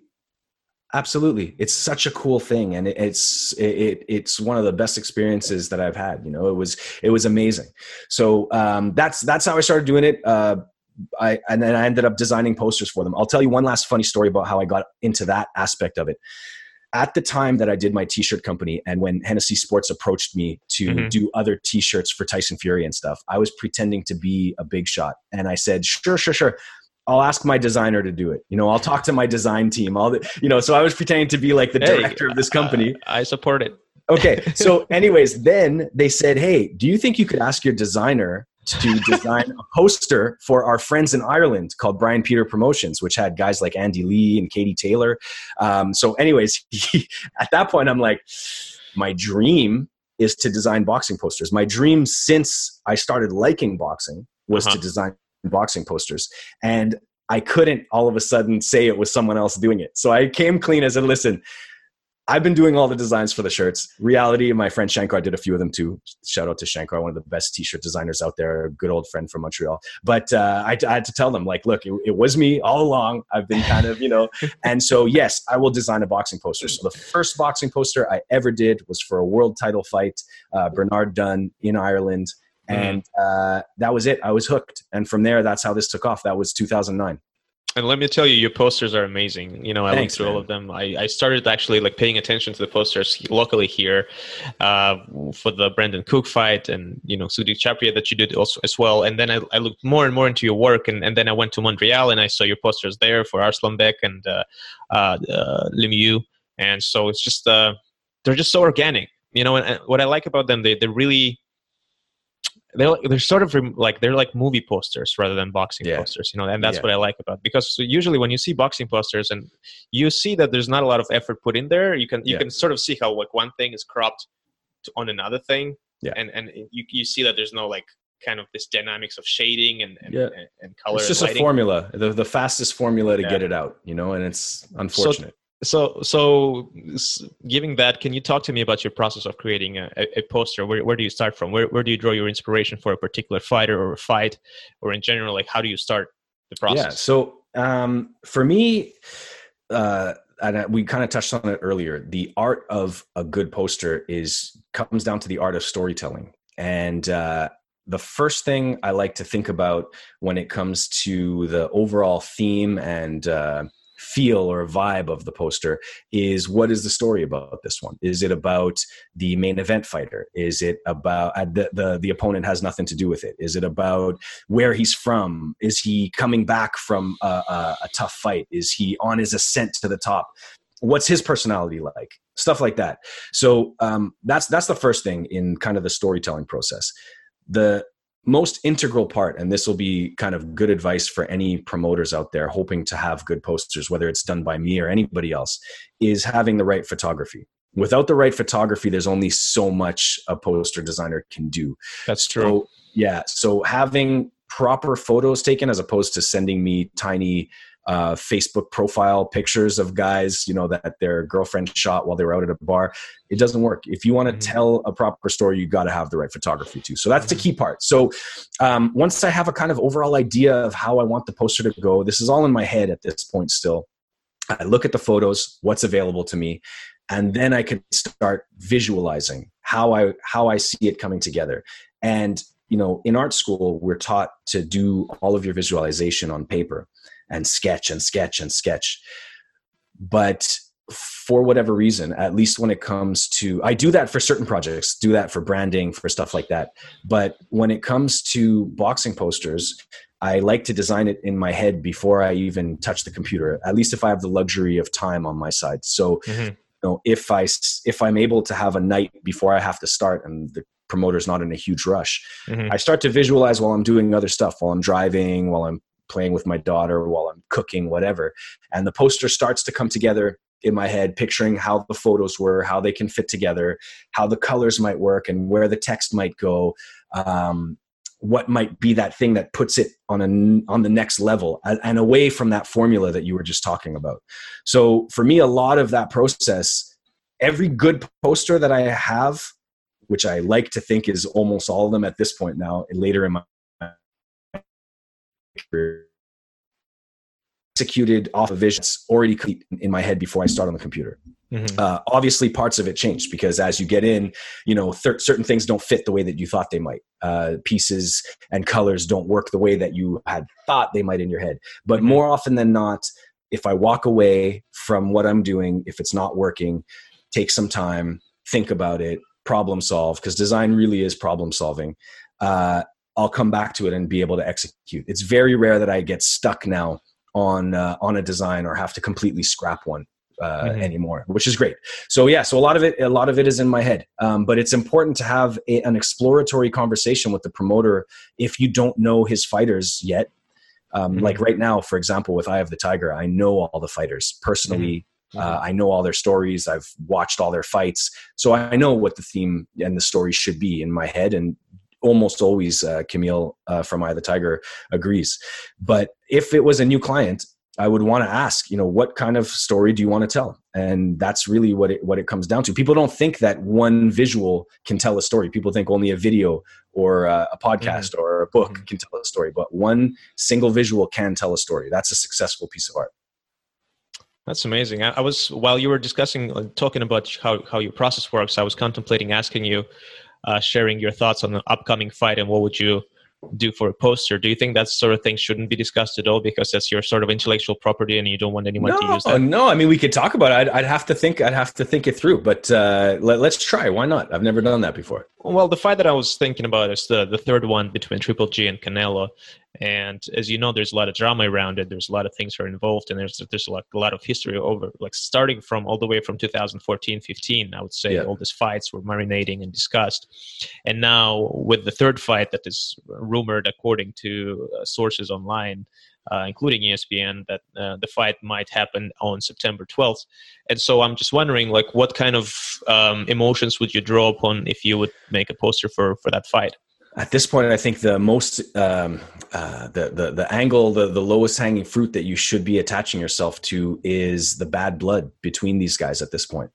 Absolutely, it's such a cool thing, and it's it, it's one of the best experiences that I've had. You know, it was it was amazing. So um, that's that's how I started doing it. Uh, I and then I ended up designing posters for them. I'll tell you one last funny story about how I got into that aspect of it. At the time that I did my t-shirt company, and when Hennessy Sports approached me to mm-hmm. do other t-shirts for Tyson Fury and stuff, I was pretending to be a big shot, and I said, "Sure, sure, sure. I'll ask my designer to do it. You know, I'll talk to my design team. All the, you know, so I was pretending to be like the hey, director of this company. I support it. okay. So, anyways, then they said, Hey, do you think you could ask your designer to design a poster for our friends in Ireland called Brian Peter Promotions, which had guys like Andy Lee and Katie Taylor. Um, so, anyways, he, at that point, I'm like, my dream is to design boxing posters. My dream since I started liking boxing was uh-huh. to design boxing posters. And I couldn't all of a sudden say it was someone else doing it. So I came clean as a listen, I've been doing all the designs for the shirts. Reality, my friend Shankar did a few of them too. Shout out to Shankar, one of the best t-shirt designers out there, a good old friend from Montreal. But uh, I, I, had to tell them, like, look, it, it, was me all along. I've been kind of, you know. and so, yes, I will design a boxing poster. So the first boxing poster I ever did was for a world title fight, uh, Bernard Dunne in Ireland. Mm-hmm. and uh, that was it. I was hooked, and from there, that's how this took off. That was 2009. And let me tell you, your posters are amazing. You know, I Thanks, looked through man. all of them. I, I started actually like paying attention to the posters locally here uh, for the Brandon Cook fight and, you know, Sudi Chapria that you did also as well. And then I, I looked more and more into your work. And, and then I went to Montreal and I saw your posters there for Arslanbek and uh, uh, uh, Lemieux. And so it's just, uh, they're just so organic. You know, and, and what I like about them, they, they're really they're they're sort of like they're like movie posters rather than boxing yeah. posters, you know, and that's yeah. what I like about because usually when you see boxing posters and you see that there's not a lot of effort put in there, you can you yeah. can sort of see how like one thing is cropped on another thing, yeah, and and you you see that there's no like kind of this dynamics of shading and and, yeah. and, and color. It's just a formula, the the fastest formula to get it out, you know, and it's unfortunate. So, so so giving that can you talk to me about your process of creating a, a, poster? Where, where do you start from? Where, where do you draw your inspiration for a particular fighter or a fight? Or in general like how do you start the process? Yeah so um, for me uh, and we kind of touched on it earlier the art of a good poster is comes down to the art of storytelling. And uh, the first thing i like to think about when it comes to the overall theme and uh, feel or vibe of the poster is what is the story about this one? Is it about the main event fighter? Is it about uh, the, the the opponent has nothing to do with it. Is it about where he's from? Is he coming back from a, a, a tough fight? Is he on his ascent to the top? What's his personality like? Stuff like that. So um, that's that's the first thing in kind of the storytelling process. The most integral part, and this will be kind of good advice for any promoters out there hoping to have good posters, whether it's done by me or anybody else, is having the right photography. Without the right photography, there's only so much a poster designer can do. That's true. So, yeah. So having proper photos taken as opposed to sending me tiny uh, Facebook profile pictures of guys, you know, that their girlfriend shot while they were out at a bar. It doesn't work. If you want to mm-hmm. tell a proper story, you got to have the right photography too. So that's the mm-hmm. key part. So um, once I have a kind of overall idea of how I want the poster to go, this is all in my head at this point still. I look at the photos, what's available to me, and then I can start visualizing how I how I see it coming together. And you know, in art school, we're taught to do all of your visualization on paper and sketch and sketch and sketch. But for whatever reason, at least when it comes to, I do that for certain projects, do that for branding, for stuff like that. But when it comes to boxing posters, I like to design it in my head before I even touch the computer. At least if I have the luxury of time on my side. So, mm-hmm. you know, if I if I'm able to have a night before I have to start and the promoter's not in a huge rush, mm-hmm. I start to visualize while I'm doing other stuff, while I'm driving, while I'm playing with my daughter, while I'm cooking, whatever, and the poster starts to come together in my head picturing how the photos were how they can fit together how the colors might work and where the text might go um, what might be that thing that puts it on a on the next level and away from that formula that you were just talking about. So for me a lot of that process every good poster that i have which i like to think is almost all of them at this point now later in my executed off of visions already in my head before I start on the computer. Mm-hmm. Uh, obviously, parts of it changed because as you get in, you know, certain things don't fit the way that you thought they might. Uh, pieces and colors don't work the way that you had thought they might in your head. But mm-hmm. more often than not, if I walk away from what I'm doing, if it's not working, take some time, think about it, problem solve, because design really is problem solving. Uh, I'll come back to it and be able to execute. It's very rare that I get stuck now on uh, on a design or have to completely scrap one uh, mm-hmm. anymore, which is great. So yeah, so a lot of it, a lot of it is in my head. Um, but it's important to have a, an exploratory conversation with the promoter if you don't know his fighters yet. Um, mm-hmm. Like right now, for example, with Eye of the Tiger, I know all the fighters personally. Mm-hmm. Uh, mm-hmm. I know all their stories. I've watched all their fights, so I know what the theme and the story should be in my head. And almost always uh, Camille uh, from Eye of the Tiger agrees. But if it was a new client, I would want to ask, you know, what kind of story do you want to tell? And that's really what it what it comes down to. People don't think that one visual can tell a story. People think only a video or a, a podcast mm-hmm. or a book mm-hmm. can tell a story. But one single visual can tell a story. That's a successful piece of art. That's amazing. I, was while you were discussing, uh, talking about how how your process works. I was contemplating asking you uh, sharing your thoughts on the upcoming fight and what would you do for a poster. Do you think that sort of thing shouldn't be discussed at all because that's your sort of intellectual property and you don't want anyone no, to use that? No, I mean we could talk about it. I'd, I'd have to think. I'd have to think it through. But uh, let, us try. Why not? I've never done that before. Well, the fight that I was thinking about is the the third one between Triple G and Canelo, and as you know, there's a lot of drama around it. There's a lot of things are involved, and there's there's like a lot of history over like starting from all the way from 2014, 15. I would say yeah. all these fights were marinating and discussed, and now with the third fight that is rumored according to uh, sources online. Uh, including ESPN, that uh, the fight might happen on September 12th. And so I'm just wondering, like, what kind of um, emotions would you draw upon if you would make a poster for for that fight? At this point, I think the most um, uh, the, the the angle, the the lowest hanging fruit that you should be attaching yourself to is the bad blood between these guys at this point.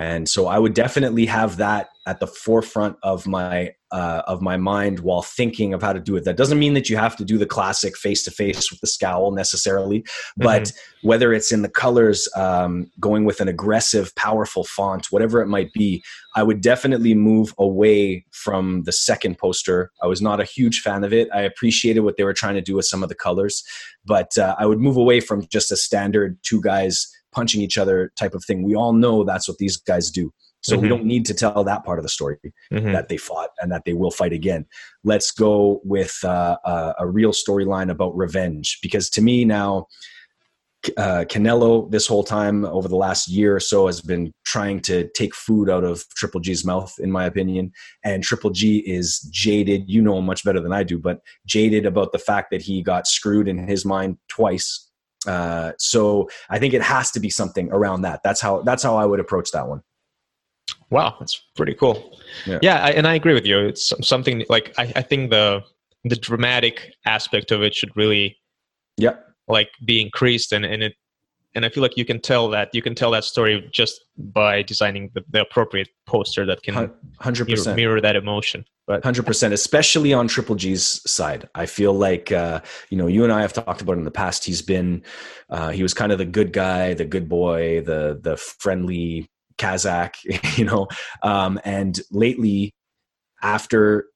And so I would definitely have that at the forefront of my uh, of my mind while thinking of how to do it. That doesn't mean that you have to do the classic face to face with the scowl necessarily, but mm-hmm. whether it's in the colors, um, going with an aggressive, powerful font, whatever it might be, I would definitely move away from the second poster. I was not a huge fan of it. I appreciated what they were trying to do with some of the colors, but uh, I would move away from just a standard two guys punching each other type of thing. We all know that's what these guys do. So mm-hmm. we don't need to tell that part of the story mm-hmm. that they fought and that they will fight again. Let's go with uh, uh, a real storyline about revenge because to me now, uh, Canelo this whole time over the last year or so has been trying to take food out of Triple G's mouth, in my opinion. And Triple G is jaded. You know him much better than I do, but jaded about the fact that he got screwed in his mind twice uh, so I think it has to be something around that. That's how that's how I would approach that one. Wow, that's pretty cool. Yeah, yeah I, and I agree with you. It's something like I, I think the the dramatic aspect of it should really, yeah, like be increased, and and it and I feel like you can tell that you can tell that story just by designing the, the appropriate poster that can 100% mirror, mirror that emotion. But 100%, especially on Triple G's side. I feel like, uh, you know, you and I have talked about in the past, he's been, uh, he was kind of the good guy, the good boy, the, the friendly Kazakh, you know, um, and lately after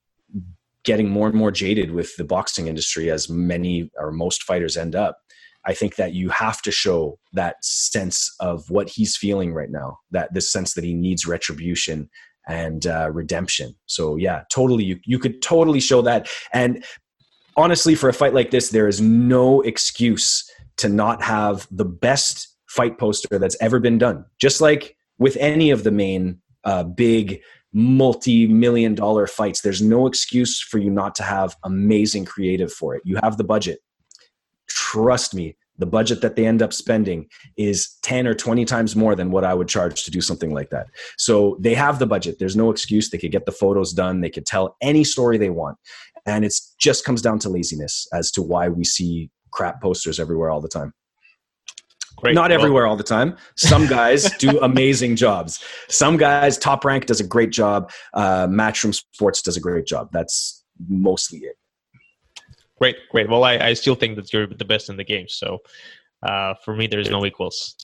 getting more and more jaded with the boxing industry as many or most fighters end up, I think that you have to show that sense of what he's feeling right now, that this sense that he needs retribution and uh, redemption. So yeah, totally, you you could totally show that. And honestly, for a fight like this, there is no excuse to not have the best fight poster that's ever been done. Just like with any of the main uh, big multi-million dollar fights, there's no excuse for you not to have amazing creative for it. You have the budget. Trust me, the budget that they end up spending is 10 or 20 times more than what I would charge to do something like that. So they have the budget. There's no excuse. They could get the photos done. They could tell any story they want. And it just comes down to laziness as to why we see crap posters everywhere all the time. Great. Not everywhere all the time. Some guys do amazing jobs. Some guys, Top Rank does a great job. Uh, Matchroom Sports does a great job. That's mostly it. Great, great. Well, I, I still think that you're the best in the game. So uh, for me, there's no equals.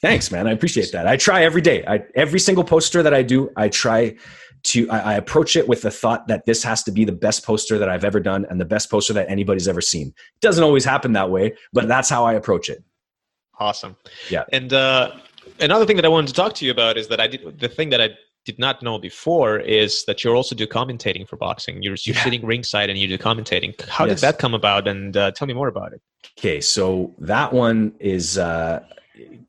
Thanks, man. I appreciate that. I try every day. I, every single poster that I do, I try to. I, I approach it with the thought that this has to be the best poster that I've ever done and the best poster that anybody's ever seen. It doesn't always happen that way, but that's how I approach it. Awesome. Yeah. And uh, another thing that I wanted to talk to you about is that I did the thing that I did not know before is that you also do commentating for boxing. You're, you're yeah. sitting ringside and you do commentating. How yes. did that come about? And uh, tell me more about it. Okay, so that one is uh,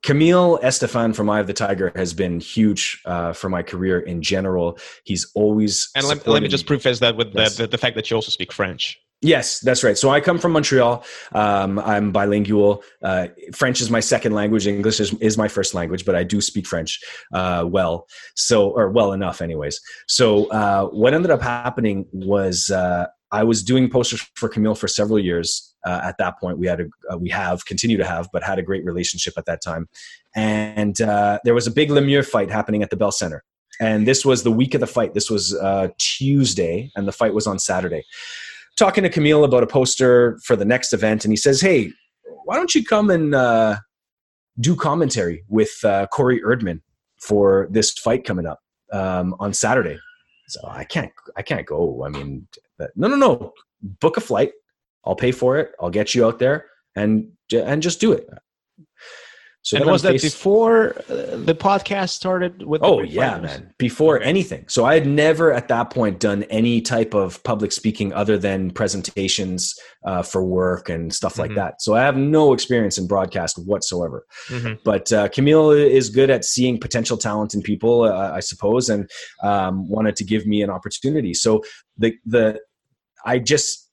Camille Estephan from Eye of the Tiger has been huge uh, for my career in general. He's always and let, let me just preface that with yes. the, the, the fact that you also speak French. Yes, that's right. So I come from Montreal. Um, I'm bilingual. Uh, French is my second language. English is, is, my first language, but I do speak French uh, well. So, or well enough, anyways. So, uh, what ended up happening was uh, I was doing posters for Camille for several years. Uh, at that point, we had a, uh, we have continue to have, but had a great relationship at that time. And there was a big Lemieux fight happening at the Bell Center, and this was the week of the fight. This was Tuesday, and the fight was on Saturday talking to Camille about a poster for the next event, and he says, "Hey, why don't you come and uh, do commentary with uh, Corey Erdman for this fight coming up um, on Saturday?" So I can't, I can't go. I mean, no, no, no. Book a flight. I'll pay for it. I'll get you out there and and just do it. So and was that before uh, the podcast started? With oh yeah, man, before anything. So I had never at that point done any type of public speaking other than presentations uh, for work and stuff like mm-hmm. that. So I have no experience in broadcast whatsoever. Mm-hmm. But uh, Camille is good at seeing potential talent in people, uh, I suppose, and um, wanted to give me an opportunity. So the the I just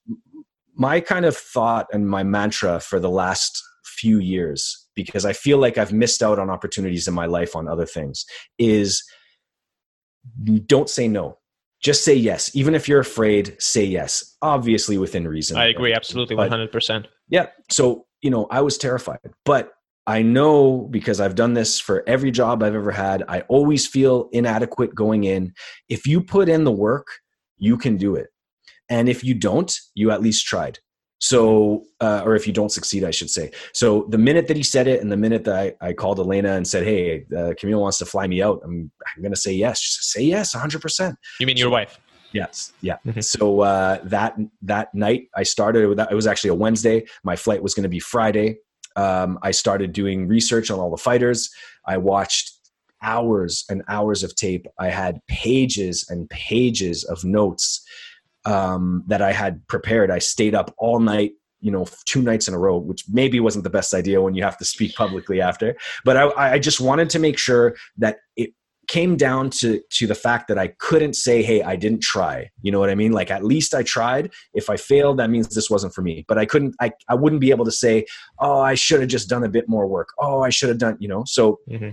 my kind of thought and my mantra for the last few years because I feel like I've missed out on opportunities in my life on other things is don't say no. Just say yes. Even if you're afraid, say yes. Obviously within reason. I agree absolutely 100%. yeah. So, you know, I was terrified, but I know because I've done this for every job I've ever had, I always feel inadequate going in. If you put in the work, you can do it. And if you don't, you at least tried. So, uh, or if you don't succeed, I should say. So, the minute that he said it, and the minute that I, I called Elena and said, "Hey, uh, Camille wants to fly me out," I'm, I'm going to say yes. She said, "Say yes, 100." percent You mean your wife? Yes, yeah. Mm-hmm. so uh, that that night, I started. It was actually a Wednesday. My flight was going to be Friday. Um, I started doing research on all the fighters. I watched hours and hours of tape. I had pages and pages of notes um, that I had prepared. I stayed up all night, you know, two nights in a row, which maybe wasn't the best idea when you have to speak publicly after. But I, I just wanted to make sure that it came down to to the fact that I couldn't say, "Hey, I didn't try." You know what I mean? Like at least I tried. If I failed, that means this wasn't for me. But I couldn't. I I wouldn't be able to say, "Oh, I should have just done a bit more work." Oh, I should have done. You know. So mm-hmm.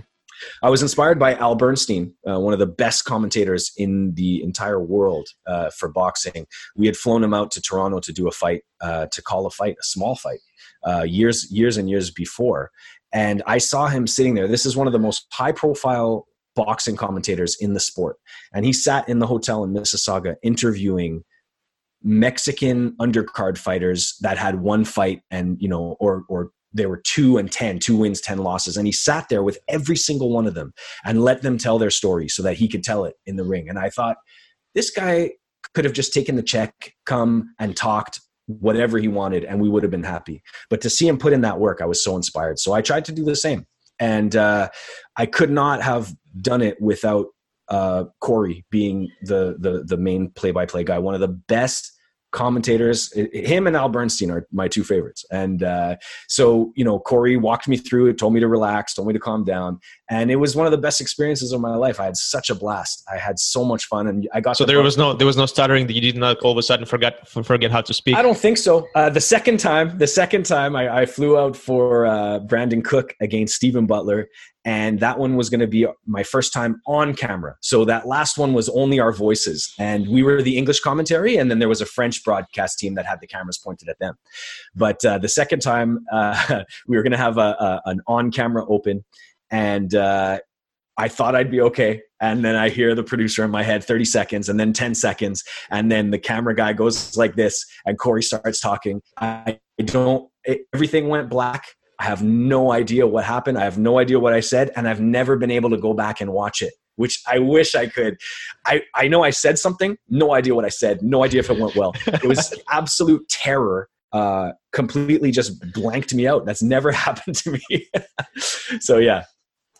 I was inspired by Al Bernstein, uh, one of the best commentators in the entire world uh, for boxing. We had flown him out to Toronto to do a fight, uh, to call a fight, a small fight, uh, years, years and years before. And I saw him sitting there. This is one of the most high-profile boxing commentators in the sport, and he sat in the hotel in Mississauga interviewing Mexican undercard fighters that had one fight and you know or or there were two and ten, two wins, 10 losses. And he sat there with every single one of them and let them tell their story so that he could tell it in the ring. And I thought, this guy could have just taken the check, come and talked whatever he wanted and we would have been happy. But to see him put in that work, I was so inspired. So I tried to do the same. And uh, I could not have done it without uh, Corey being the, the, the main play by play guy, one of the best commentators. Him and Al Bernstein are my two favorites. And uh, so, you know, Corey walked me through it, told me to relax, told me to calm down. And it was one of the best experiences of my life. I had such a blast. I had so much fun. And I got So there was no there was no stuttering that you did not all of a sudden forget forget how to speak. I don't think so. Uh, the second time, the second time I, I flew out for uh, Brandon Cook against Steven Butler and that one was going to be my first time on camera. So that last one was only our voices, and we were the English commentary, and then there was a French broadcast team that had the cameras pointed at them. But uh, the second time, uh, we were going to have a, a, an on-camera open, and uh, I thought I'd be okay. And then I hear the producer in my head 30 seconds and then 10 seconds. And then the camera guy goes like this, and Corey starts talking. I don't, it, everything went black. I have no idea what happened. I have no idea what I said, and I've never been able to go back and watch it, which I wish I could. I, I know I said something, no idea what I said, no idea if it went well. It was absolute terror. Uh, completely just blanked me out. That's never happened to me. so yeah,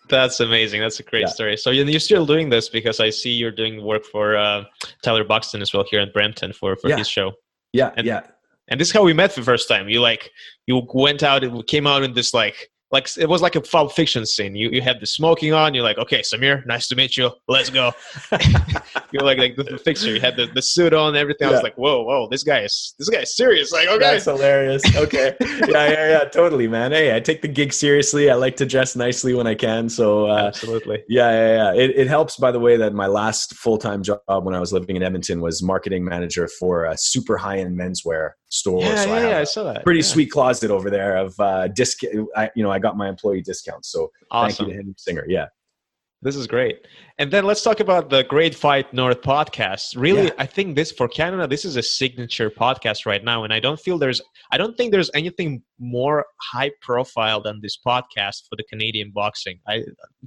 that's amazing. That's a great yeah. story. So you're still doing this because I see you're doing work for uh, Tyler Buxton as well here in Brampton for for yeah. his show. Yeah, and, yeah and this is how we met for the first time you like you went out and came out in this like like it was like a Pulp Fiction scene. You you had the smoking on. You're like, okay, Samir, nice to meet you. Let's go. you're like like the fixture. You had the, the suit on, everything. Yeah. I was like, whoa, whoa, this guy is this guy is serious. Like, okay, that's hilarious. Okay, yeah, yeah, yeah, totally, man. Hey, I take the gig seriously. I like to dress nicely when I can. So uh, absolutely, yeah, yeah, yeah. It, it helps, by the way, that my last full time job when I was living in Edmonton was marketing manager for a super high end menswear store. Yeah, so yeah, I, yeah, I saw that. Pretty yeah. sweet closet over there of uh, disc. I, you know, I got my employee discounts. So awesome. thank you to him, Singer. Yeah. This is great. And then let's talk about the Great Fight North podcast. Really, yeah. I think this for Canada, this is a signature podcast right now. And I don't feel there's, I don't think there's anything more high profile than this podcast for the Canadian boxing. I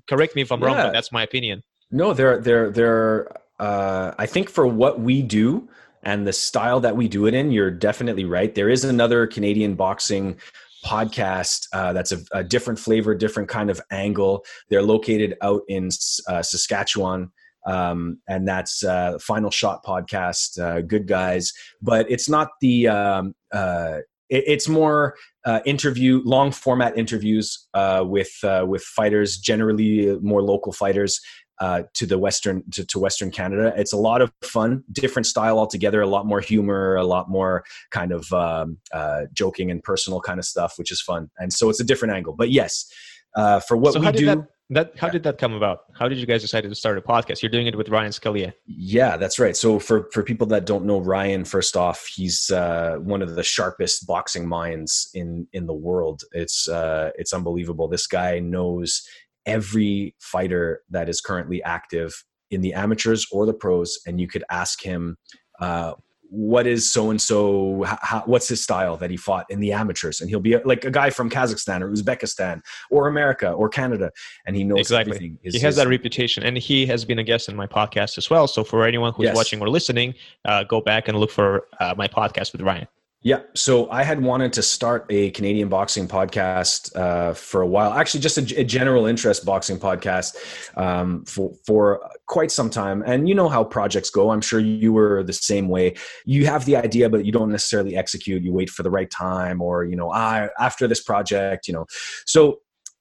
correct me if I'm yeah. wrong, but that's my opinion. No, they're, they're, they're, uh, I think for what we do, and the style that we do it in, you're definitely right. There is another Canadian boxing podcast uh, that's a, a, different flavor, different kind of angle. They're located out in uh, Saskatchewan. Um, and that's uh, Final Shot podcast, uh, good guys. But it's not the, um, uh, it, it's more uh, interview, long format interviews with with fighters, generally more local fighters, uh, to the western to, to, western canada. It's a lot of fun different style altogether a lot more humor a lot more kind of um, uh, joking and personal kind of stuff which is fun. And so it's a different angle. But yes uh, for what so we do that, that how did that come about? How did you guys decide to start a podcast? You're doing it with ryan scalia. Yeah that's right. So for for people that don't know ryan first off he's uh, one of the sharpest boxing minds in in the world. It's uh, it's unbelievable. This guy knows every fighter that is currently active in the amateurs or the pros, and you could ask him, uh, what is so and so what's his style that he fought in the amateurs? And he'll be a, like a guy from kazakhstan or uzbekistan or america or canada and he knows exactly. everything. He has that reputation and he has been a guest in my podcast as well. So for anyone who's yes. watching or listening uh, go back and look for uh, my podcast with ryan yeah. So I had wanted to start a Canadian boxing podcast uh, for a while. Actually, just a, a general interest boxing podcast um, for for quite some time. And you know how projects go. I'm sure you were the same way. You have the idea, but you don't necessarily execute. You wait for the right time, or you know, ah, after this project, you know. So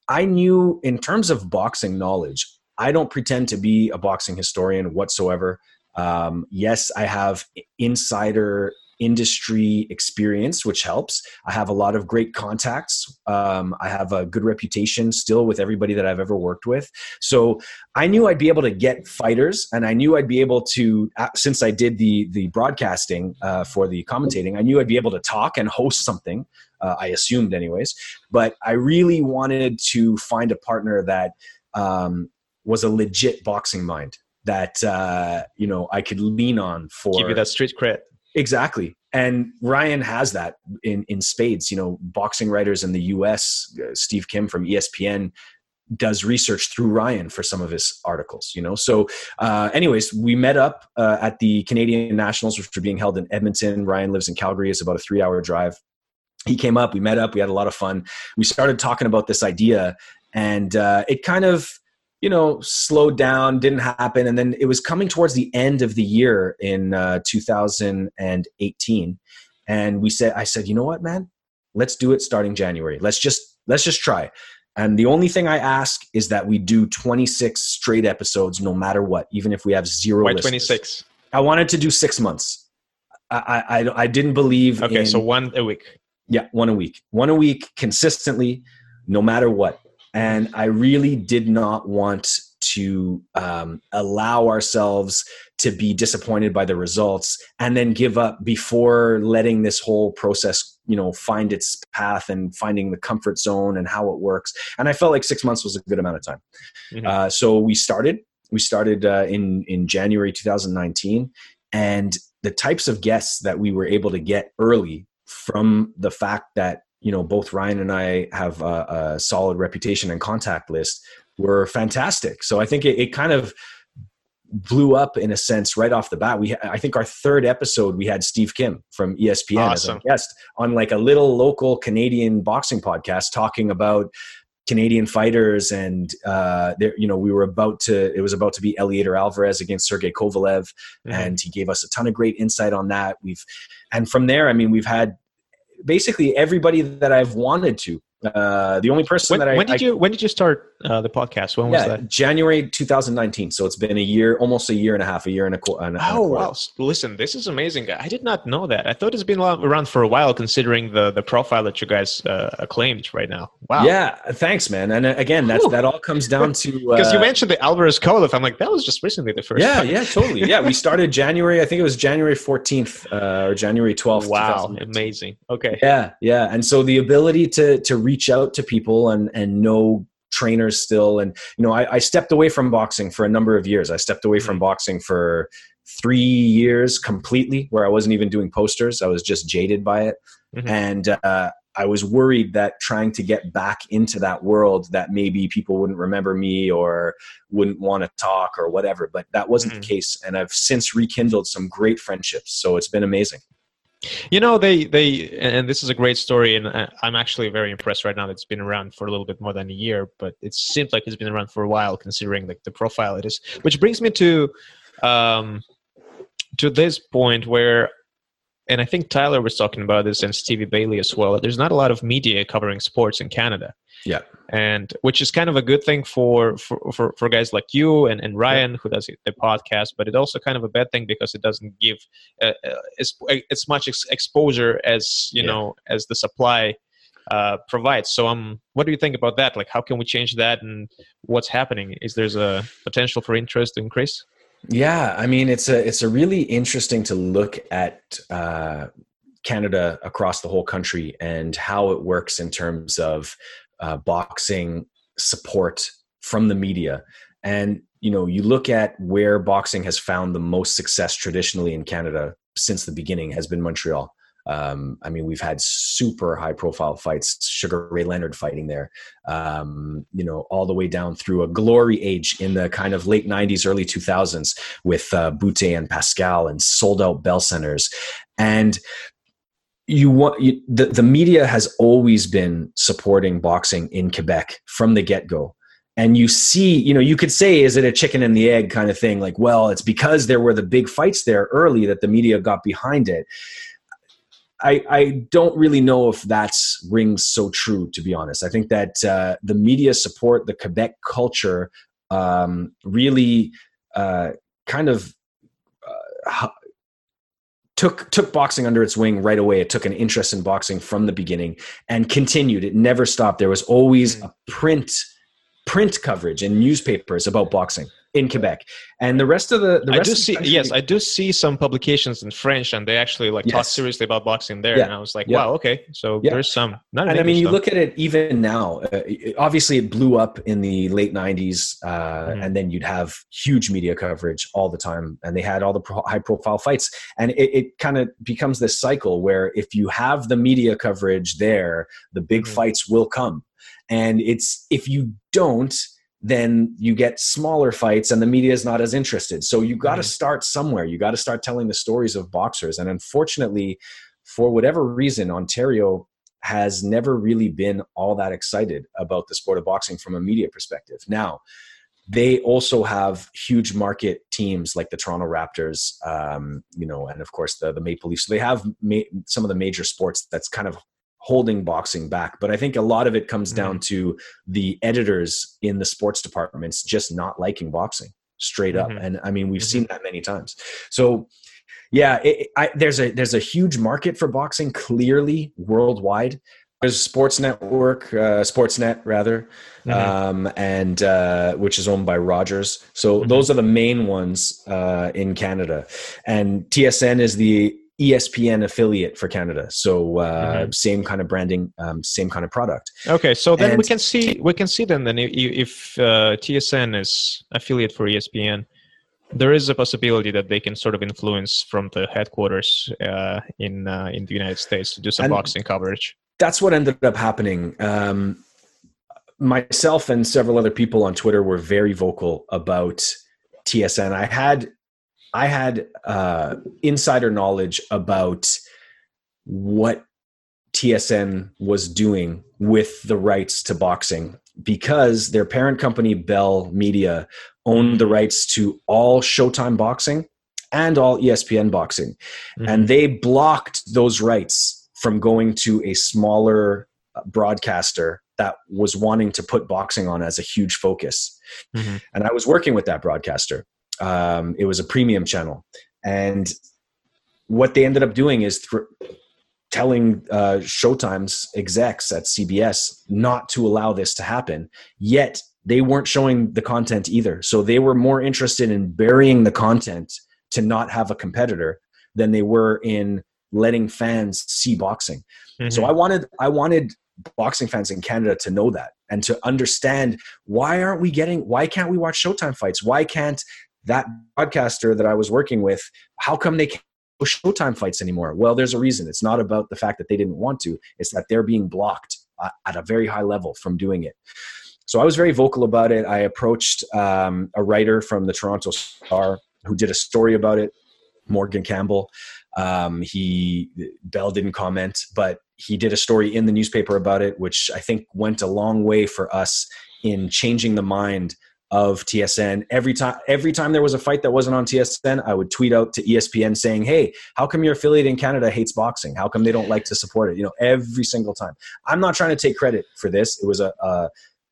I knew in terms of boxing knowledge, I don't pretend to be a boxing historian whatsoever. Um, yes, I have insider industry experience, which helps. I have a lot of great contacts. Um, I have a good reputation still with everybody that I've ever worked with. So I knew I'd be able to get fighters, and I knew I'd be able to, uh, since I did the the broadcasting uh, for the commentating, I knew I'd be able to talk and host something. Uh, I assumed, anyways. But I really wanted to find a partner that um, was a legit boxing mind that uh, you know I could lean on for give you that street cred. Exactly. And Ryan has that in, in spades. You know, boxing writers in the US, uh, Steve Kim from ESPN, does research through Ryan for some of his articles, you know. So, uh, anyways, we met up uh, at the Canadian Nationals, which are being held in Edmonton. Ryan lives in Calgary; it's about a three-hour drive. He came up, we met up, we had a lot of fun. We started talking about this idea, and uh, it kind of, you know, slowed down, didn't happen, and then it was coming towards the end of the year in uh, 2018, and we said, I said, you know what, man, let's do it starting January. Let's just let's just try and the only thing I ask is that we do 26 straight episodes no matter what, even if we have zero. Why 26? I wanted to do six months. I, I, I didn't believe. Okay, in, so one a week. Yeah, one a week. One a week consistently, no matter what. And I really did not want to um, allow ourselves to be disappointed by the results and then give up before letting this whole process you know find its path and finding the comfort zone and how it works. And i felt like six months was a good amount of time. Mm-hmm. uh, so we started we started uh, in in january 2019 and the types of guests that we were able to get early from the fact that you know both ryan and i have a, a solid reputation and contact list were fantastic so i think it, it kind of blew up in a sense right off the bat. We, I think our third episode, we had Steve Kim from ESPN awesome. as a guest on like a little local Canadian boxing podcast talking about Canadian fighters, and uh, there, you know, we were about to. It was about to be Eleider Alvarez against Sergey Kovalev, mm-hmm. and he gave us a ton of great insight on that. We've, and from there, I mean, we've had basically everybody that I've wanted to. Uh, the only person when, that I when did I, you when did you start uh, the podcast? When was that? January 2019. So it's been a year, almost a year and a half, a year and a, qu- and oh, wow! Listen, this is amazing. I did not know that. I thought it's been around for a while, considering the the profile that you guys uh, acclaimed right now. Wow! Yeah, thanks, man. And uh, again, that's that all comes down to because you uh, mentioned the Alvarez Kovalev. I'm like, that was just recently the first. Yeah, time. yeah, totally. Yeah, we started January. I think it was January 14th uh, or January 12th. Wow, amazing. Okay. Yeah, yeah, and so the ability to to reach out to people and and know trainers still. And you know I, I, stepped away from boxing for a number of years. I stepped away from mm-hmm. boxing for three years completely where i wasn't even doing posters. I was just jaded by it. Mm-hmm. and uh, i was worried that trying to get back into that world that maybe people wouldn't remember me or wouldn't want to talk or whatever but that wasn't mm-hmm. the case. And i've since rekindled some great friendships. So it's been amazing you know, they they and this is a great story, and I'm actually very impressed right now that it's been around for a little bit more than a year, but it seems like it's been around for a while, considering like the profile it is. Which brings me to um, to this point where, and I think Tyler was talking about this, and Stevie Bailey as well. There's not a lot of media covering sports in Canada. Yeah. And which is kind of a good thing for for, for, for guys like you and, and Ryan, yeah. who does the podcast, but it also kind of a bad thing because it doesn't give uh, uh as, as much ex- exposure as, you yeah. know, as the supply uh, provides. So, um, what do you think about that? Like, how can we change that, and what's happening? Is there's a potential for interest to increase? Yeah, I mean, it's a it's a really interesting to look at uh, Canada across the whole country and how it works in terms of uh, boxing support from the media. And you know you look at where boxing has found the most success traditionally in canada since the beginning has been montreal um, I mean, we've had super high profile fights, Sugar Ray Leonard fighting there, um, you know, all the way down through a glory age in the kind of late 90s, early 2000s with uh, and Pascal and sold out Bell Centers. And you want you, the, the media has always been supporting boxing in Quebec from the get-go. And you see you know you could say is it a chicken and the egg kind of thing? Like well it's because there were the big fights there early that the media got behind it I, I don't really know if that's rings so true to be honest i think that uh, the media support the quebec culture um, really uh, kind of uh, took took boxing under its wing right away. It took an interest in boxing from the beginning and continued. It never stopped. There was always mm. a print print coverage in newspapers about boxing in Quebec, and the rest of the, the rest I do see country, yes, I do see some publications in French, and they actually like yes. talk seriously about boxing there. Yeah. And I was like, yeah. wow, okay, so yeah. there's some. Not and I mean, you look at it even now. Uh, obviously, it blew up in the late '90s, uh, mm-hmm. and then you'd have huge media coverage all the time, and they had all the pro- high-profile fights, and it, it kind of becomes this cycle where if you have the media coverage there, the big mm-hmm. fights will come and it's if you don't then you get smaller fights and the media is not as interested. So you got to start somewhere. You got to start telling the stories of boxers. And unfortunately for whatever reason ontario has never really been all that excited about the sport of boxing from a media perspective. Now they also have huge market teams like the Toronto Raptors, um, you know, and of course the the Maple Leafs. So they have ma- some of the major sports that's kind of holding boxing back. But I think a lot of it comes down mm-hmm. to the editors in the sports departments just not liking boxing straight up. Mm-hmm. And I mean, we've mm-hmm. seen that many times. So yeah, it, I, there's a there's a huge market for boxing clearly worldwide. There's Sports Network, uh, Sportsnet rather, mm-hmm. um, and uh, which is owned by Rogers. So mm-hmm. those are the main ones uh, in Canada, and TSN is the ESPN affiliate for Canada. So uh, mm-hmm. same kind of branding, um, same kind of product. Okay, so then and, we can see we can see then then if uh, TSN is affiliate for ESPN, there is a possibility that they can sort of influence from the headquarters uh, in uh, in the United States to do some boxing coverage that's what ended up happening. Um, myself and several other people on Twitter were very vocal about TSN. I had I had uh, insider knowledge about what TSN was doing with the rights to boxing because their parent company Bell Media owned the rights to all Showtime boxing and all ESPN boxing, mm-hmm. and they blocked those rights from going to a smaller uh, broadcaster that was wanting to put boxing on as a huge focus. Mm-hmm. And I was working with that broadcaster. Um, it was a premium channel. And what they ended up doing is th- telling uh, Showtime's execs at CBS not to allow this to happen. Yet they weren't showing the content either. So they were more interested in burying the content to not have a competitor than they were in letting fans see boxing. Mm-hmm. So I wanted I wanted boxing fans in Canada to know that and to understand why aren't we getting why can't we watch Showtime fights? Why can't that broadcaster that I was working with, how come they can't Showtime fights anymore? Well, there's a reason. It's not about the fact that they didn't want to. It's that they're being blocked uh, at a very high level from doing it. So I was very vocal about it. I approached um, a writer from the Toronto Star who did a story about it, Morgan Campbell. Um, he Bell didn't comment, but he did a story in the newspaper about it, which I think went a long way for us in changing the mind of TSN. Every time every time there was a fight that wasn't on TSN, I would tweet out to ESPN saying, "Hey, how come your affiliate in Canada hates boxing? How come they don't like to support it?" You know, every single time. I'm not trying to take credit for this. It was a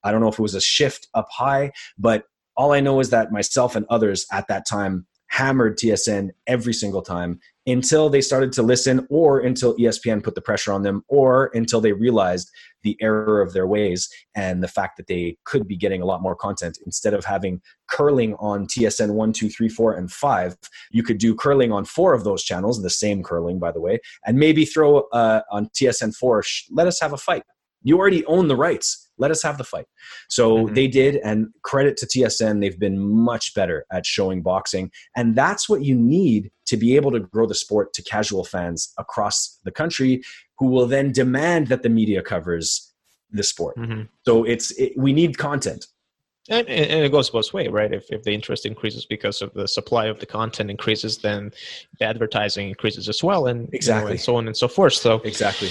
I don't know if it was a shift up high, but all I know is that myself and others at that time hammered TSN every single time until they started to listen or until ESPN put the pressure on them or until they realized the error of their ways and the fact that they could be getting a lot more content. Instead of having curling on TSN 1 2 3 4 and 5 you could do curling on four of those channels the same curling by the way and maybe throw uh, on TSN 4 let us have a fight. You already own the rights let us have the fight. So mm-hmm. they did, and credit to TSN, they've been much better at showing boxing. And that's what you need to be able to grow the sport to casual fans across the country who will then demand that the media covers the sport. Mm-hmm. So it's it, we need content. And, and, it goes both way, right? If, if the interest increases because of the supply of the content increases, then the advertising increases as well, and exactly, you know, and so on and so forth. So exactly,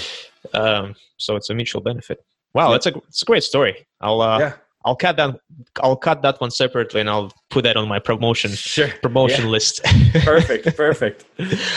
um, so it's a mutual benefit. Wow, that's a it's a great story. I'll uh, yeah. I'll cut that I'll cut that one separately and I'll put that on my promotion sure. promotion yeah. list. perfect, perfect.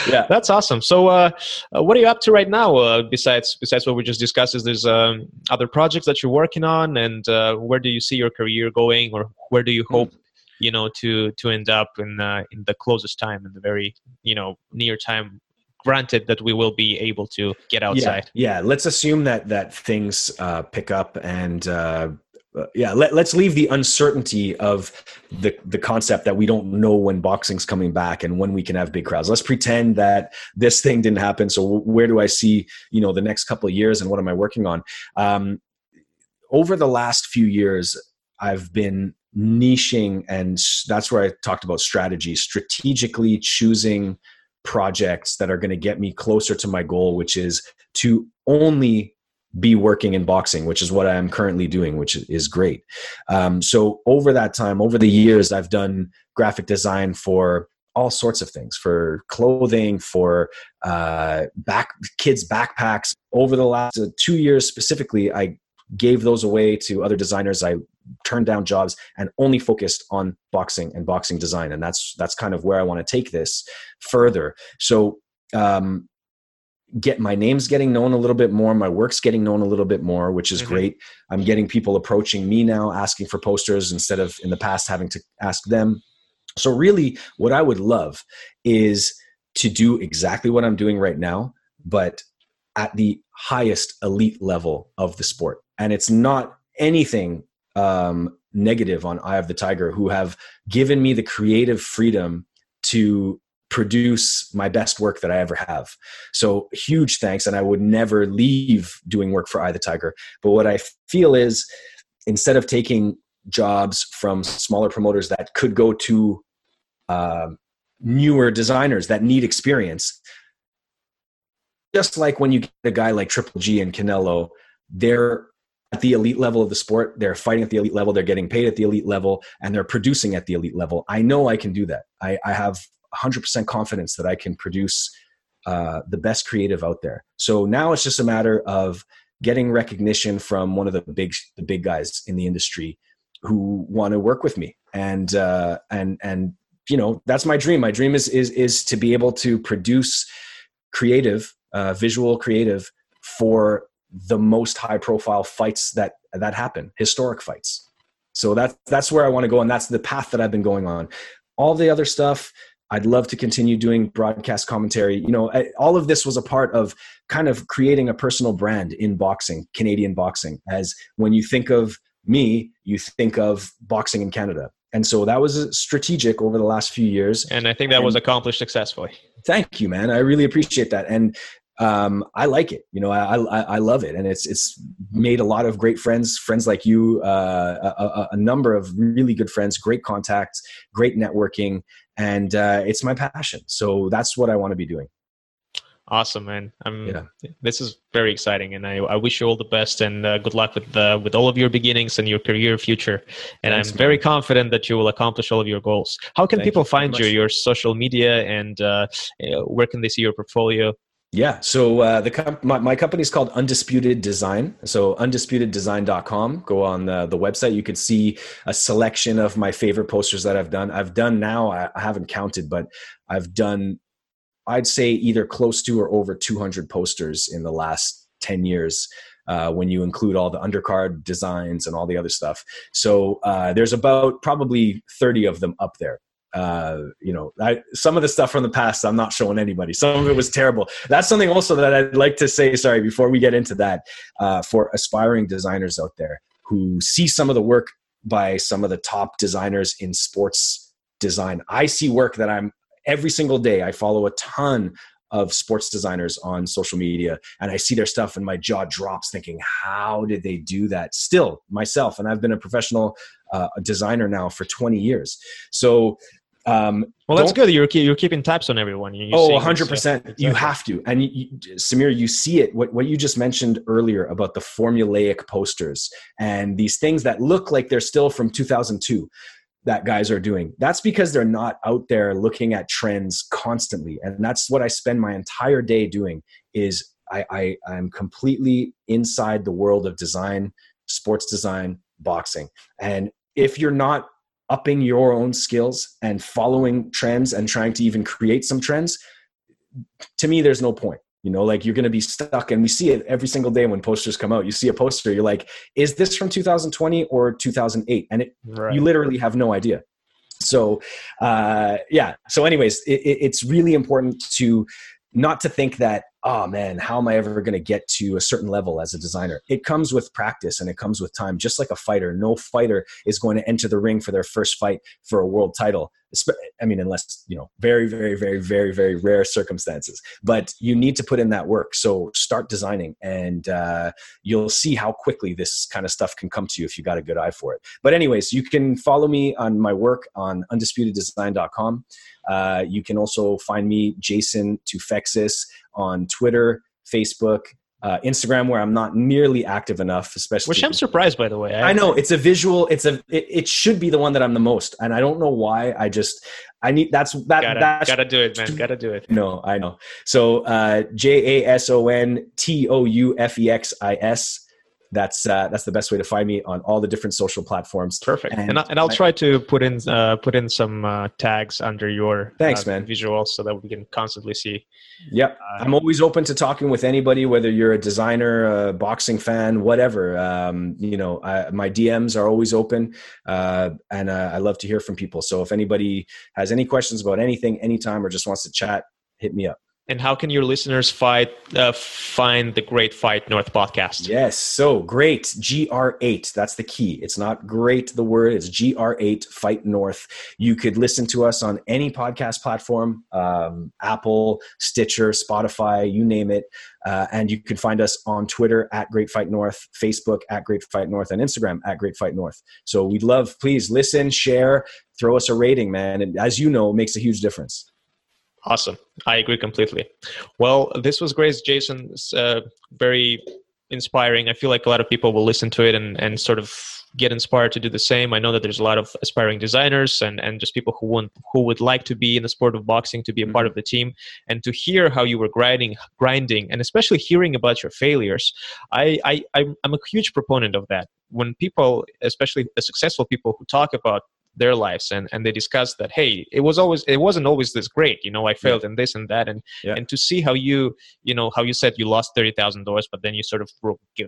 Yeah, that's awesome. So, uh, uh, what are you up to right now? Uh, besides besides what we just discussed, is there's um, other projects that you're working on, and uh, where do you see your career going, or where do you hope you know to to end up in uh, in the closest time, in the very you know near time granted that we will be able to get outside. Yeah, yeah. let's assume that that things uh, pick up and uh, uh, yeah, let, us leave the uncertainty of the the concept that we don't know when boxing's coming back and when we can have big crowds. Let's pretend that this thing didn't happen. So where do I see you know the next couple of years and what am I working on? Um, over the last few years, I've been niching, and that's where I talked about strategy, strategically choosing projects that are going to get me closer to my goal, which is to only be working in boxing, which is what I am currently doing, which is great. Um, so over that time, over the years, I've done graphic design for all sorts of things for clothing for uh, back kids backpacks over the last uh, two years specifically i gave those away to other designers i turned down jobs and only focused on boxing and boxing design. And that's that's kind of where i want to take this further. So um, get my name's getting known a little bit more my work's getting known a little bit more which is mm-hmm. great. I'm getting people approaching me now asking for posters instead of in the past having to ask them. So really what i would love is to do exactly what i'm doing right now but at the highest elite level of the sport. And it's not anything um, negative on eye of the tiger who have given me the creative freedom to produce my best work that I ever have. So huge thanks. And I would never leave doing work for Eye the Tiger. But what I feel is instead of taking jobs from smaller promoters that could go to uh, newer designers that need experience, just like when you get a guy like Triple G and Canelo, they're at the elite level of the sport. They're fighting at the elite level. They're getting paid at the elite level, and they're producing at the elite level. I know I can do that. I, I have 100% confidence that I can produce uh, the best creative out there. So now it's just a matter of getting recognition from one of the big the big guys in the industry who want to work with me and uh, and and you know that's my dream my dream is is is to be able to produce creative uh, visual creative for the most high profile fights that that happen historic fights so that's that's where i want to go and that's the path that i've been going on all the other stuff I'd love to continue doing broadcast commentary. You know, all of this was a part of kind of creating a personal brand in boxing, Canadian boxing. As when you think of me, you think of boxing in Canada. And so that was uh, strategic over the last few years. And I think that and was accomplished successfully. Thank you, man. I really appreciate that. And um, I like it. You know, I, I, I love it, and it's it's made a lot of great friends, friends like you, uh, a, a, number of really good friends, great contacts, great networking, and uh, it's my passion. So that's what I want to be doing. Awesome, man. I'm, yeah. This is very exciting, and I, I wish you all the best and uh, good luck with uh, with all of your beginnings and your career future. And Thanks, I'm very confident that you will accomplish all of your goals. How can Thank people you find you? Your social media and uh, where can they see your portfolio? Yeah. So uh, the comp- my, my company is called Undisputed Design. So undisputeddesign.com. Go on the, the website. You can see a selection of my favorite posters that I've done. I've done now, I, I haven't counted, but I've done, I'd say either close to or over 200 posters in the last 10 years. Uh, when you include all the undercard designs and all the other stuff. So uh, there's about probably 30 of them up there uh, you know, I, some of the stuff from the past, I'm not showing anybody. Some of it was terrible. That's something also that I'd like to say. Sorry, before we get into that, uh, for aspiring designers out there who see some of the work by some of the top designers in sports design, I see work that I'm every single day. I follow a ton of sports designers on social media and I see their stuff and my jaw drops thinking, how did they do that? Still myself, and I've been a professional uh, designer now for 20 years. So um, well, that's good. You're you're keeping tabs on everyone. You're oh, 100 percent. You have to. And you, Samir, you see it. What what you just mentioned earlier about the formulaic posters and these things that look like they're still from 2002 that guys are doing. That's because they're not out there looking at trends constantly, and that's what I spend my entire day doing. Is I, I I'm completely inside the world of design, sports design, boxing, and if you're not upping your own skills and following trends and trying to even create some trends to me there's no point you know? Like you're going to be stuck and we see it every single day when posters come out. You see a poster you're like is this from 2020 or 2008 and it right. you literally have no idea. So uh, yeah. So anyways it, it's really important to not to think that oh man, how am I ever going to get to a certain level as a designer? It comes with practice and it comes with time. Just like a fighter, no fighter is going to enter the ring for their first fight for a world title. I mean, unless, you know, very, very, very, very, very rare circumstances. But you need to put in that work. So start designing and uh, you'll see how quickly this kind of stuff can come to you if you got a good eye for it. But, anyways, you can follow me on my work on undisputeddesign.com. Uh, you can also find me, Jason Toufexis, on Twitter, Facebook, uh, Instagram, where I'm not nearly active enough, especially. Which I'm surprised, by the way. I, I know it's a visual. It's a. It, it, should be the one that I'm the most, and I don't know why. I just I need that's that. Gotta, that's, gotta do it, man. Gotta do it. No, I know. So uh, J A S O N T O U F E X I S that's uh, that's the best way to find me on all the different social platforms. Perfect, and, and, I, and I'll try to put in uh, put in some uh, tags under your thanks, uh, man visuals so that we can constantly see. Yep, uh, I'm always open to talking with anybody, whether you're a designer, a boxing fan, whatever. Um, you know, I, my DMs are always open, uh, and I love to hear from people. So if anybody has any questions about anything, anytime, or just wants to chat, hit me up. And how can your listeners fight, uh, find the Great Fight North podcast? Yes, so great GR8. That's the key. It's not great, the word, it's GR8 Fight North. You could listen to us on any podcast platform um, Apple, Stitcher, Spotify, you name it. Uh, and you can find us on Twitter at Great Fight North, Facebook at Great Fight North, and Instagram at Great Fight North. So we'd love, please listen, share, throw us a rating, man. And as you know, makes a huge difference. Awesome. I agree completely. Well, this was great, Jason. Uh, very inspiring. I feel like a lot of people will listen to it and, and sort of get inspired to do the same. I know that there's a lot of aspiring designers and, and just people who want who would like to be in the sport of boxing to be a part mm-hmm. of the team and to hear how you were grinding grinding and especially hearing about your failures. I, I I'm a huge proponent of that. When people, especially the successful people who talk about their lives and and they discuss that hey it was always it wasn't always this great you know i failed in this and that and yeah. and to see how you you know how you said you lost $30000 but then you sort of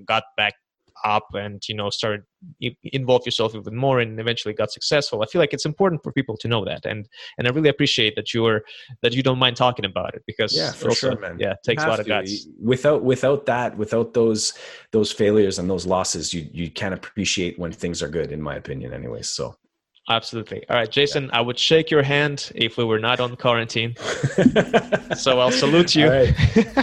got back up and you know started involve yourself even more and eventually got successful i feel like it's important for people to know that and and i really appreciate that you're that you don't mind talking about it because yeah for also, sure man. yeah it takes a lot of guts. without without that without those those failures and those losses you you can't appreciate when things are good in my opinion anyways so Absolutely. All right, Jason, I would shake your hand if we were not on quarantine. so I'll salute you.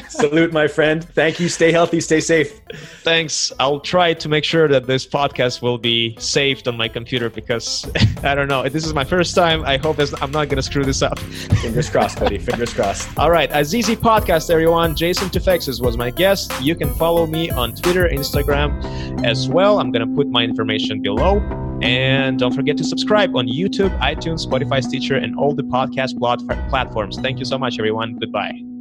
Salute, my friend. Thank you. Stay healthy. Stay safe. Thanks. I'll try to make sure that this podcast will be saved on my computer because I don't know. This is my first time. I hope I'm not going to screw this up. Fingers crossed, buddy. Fingers crossed. All right. Azizi Podcast, everyone. Jason Toufexis was my guest. You can follow me on Twitter, Instagram as well. I'm going to put my information below. And don't forget to subscribe on YouTube, iTunes, Spotify, Stitcher, and all the podcast platforms. Thank you so much, everyone. Goodbye.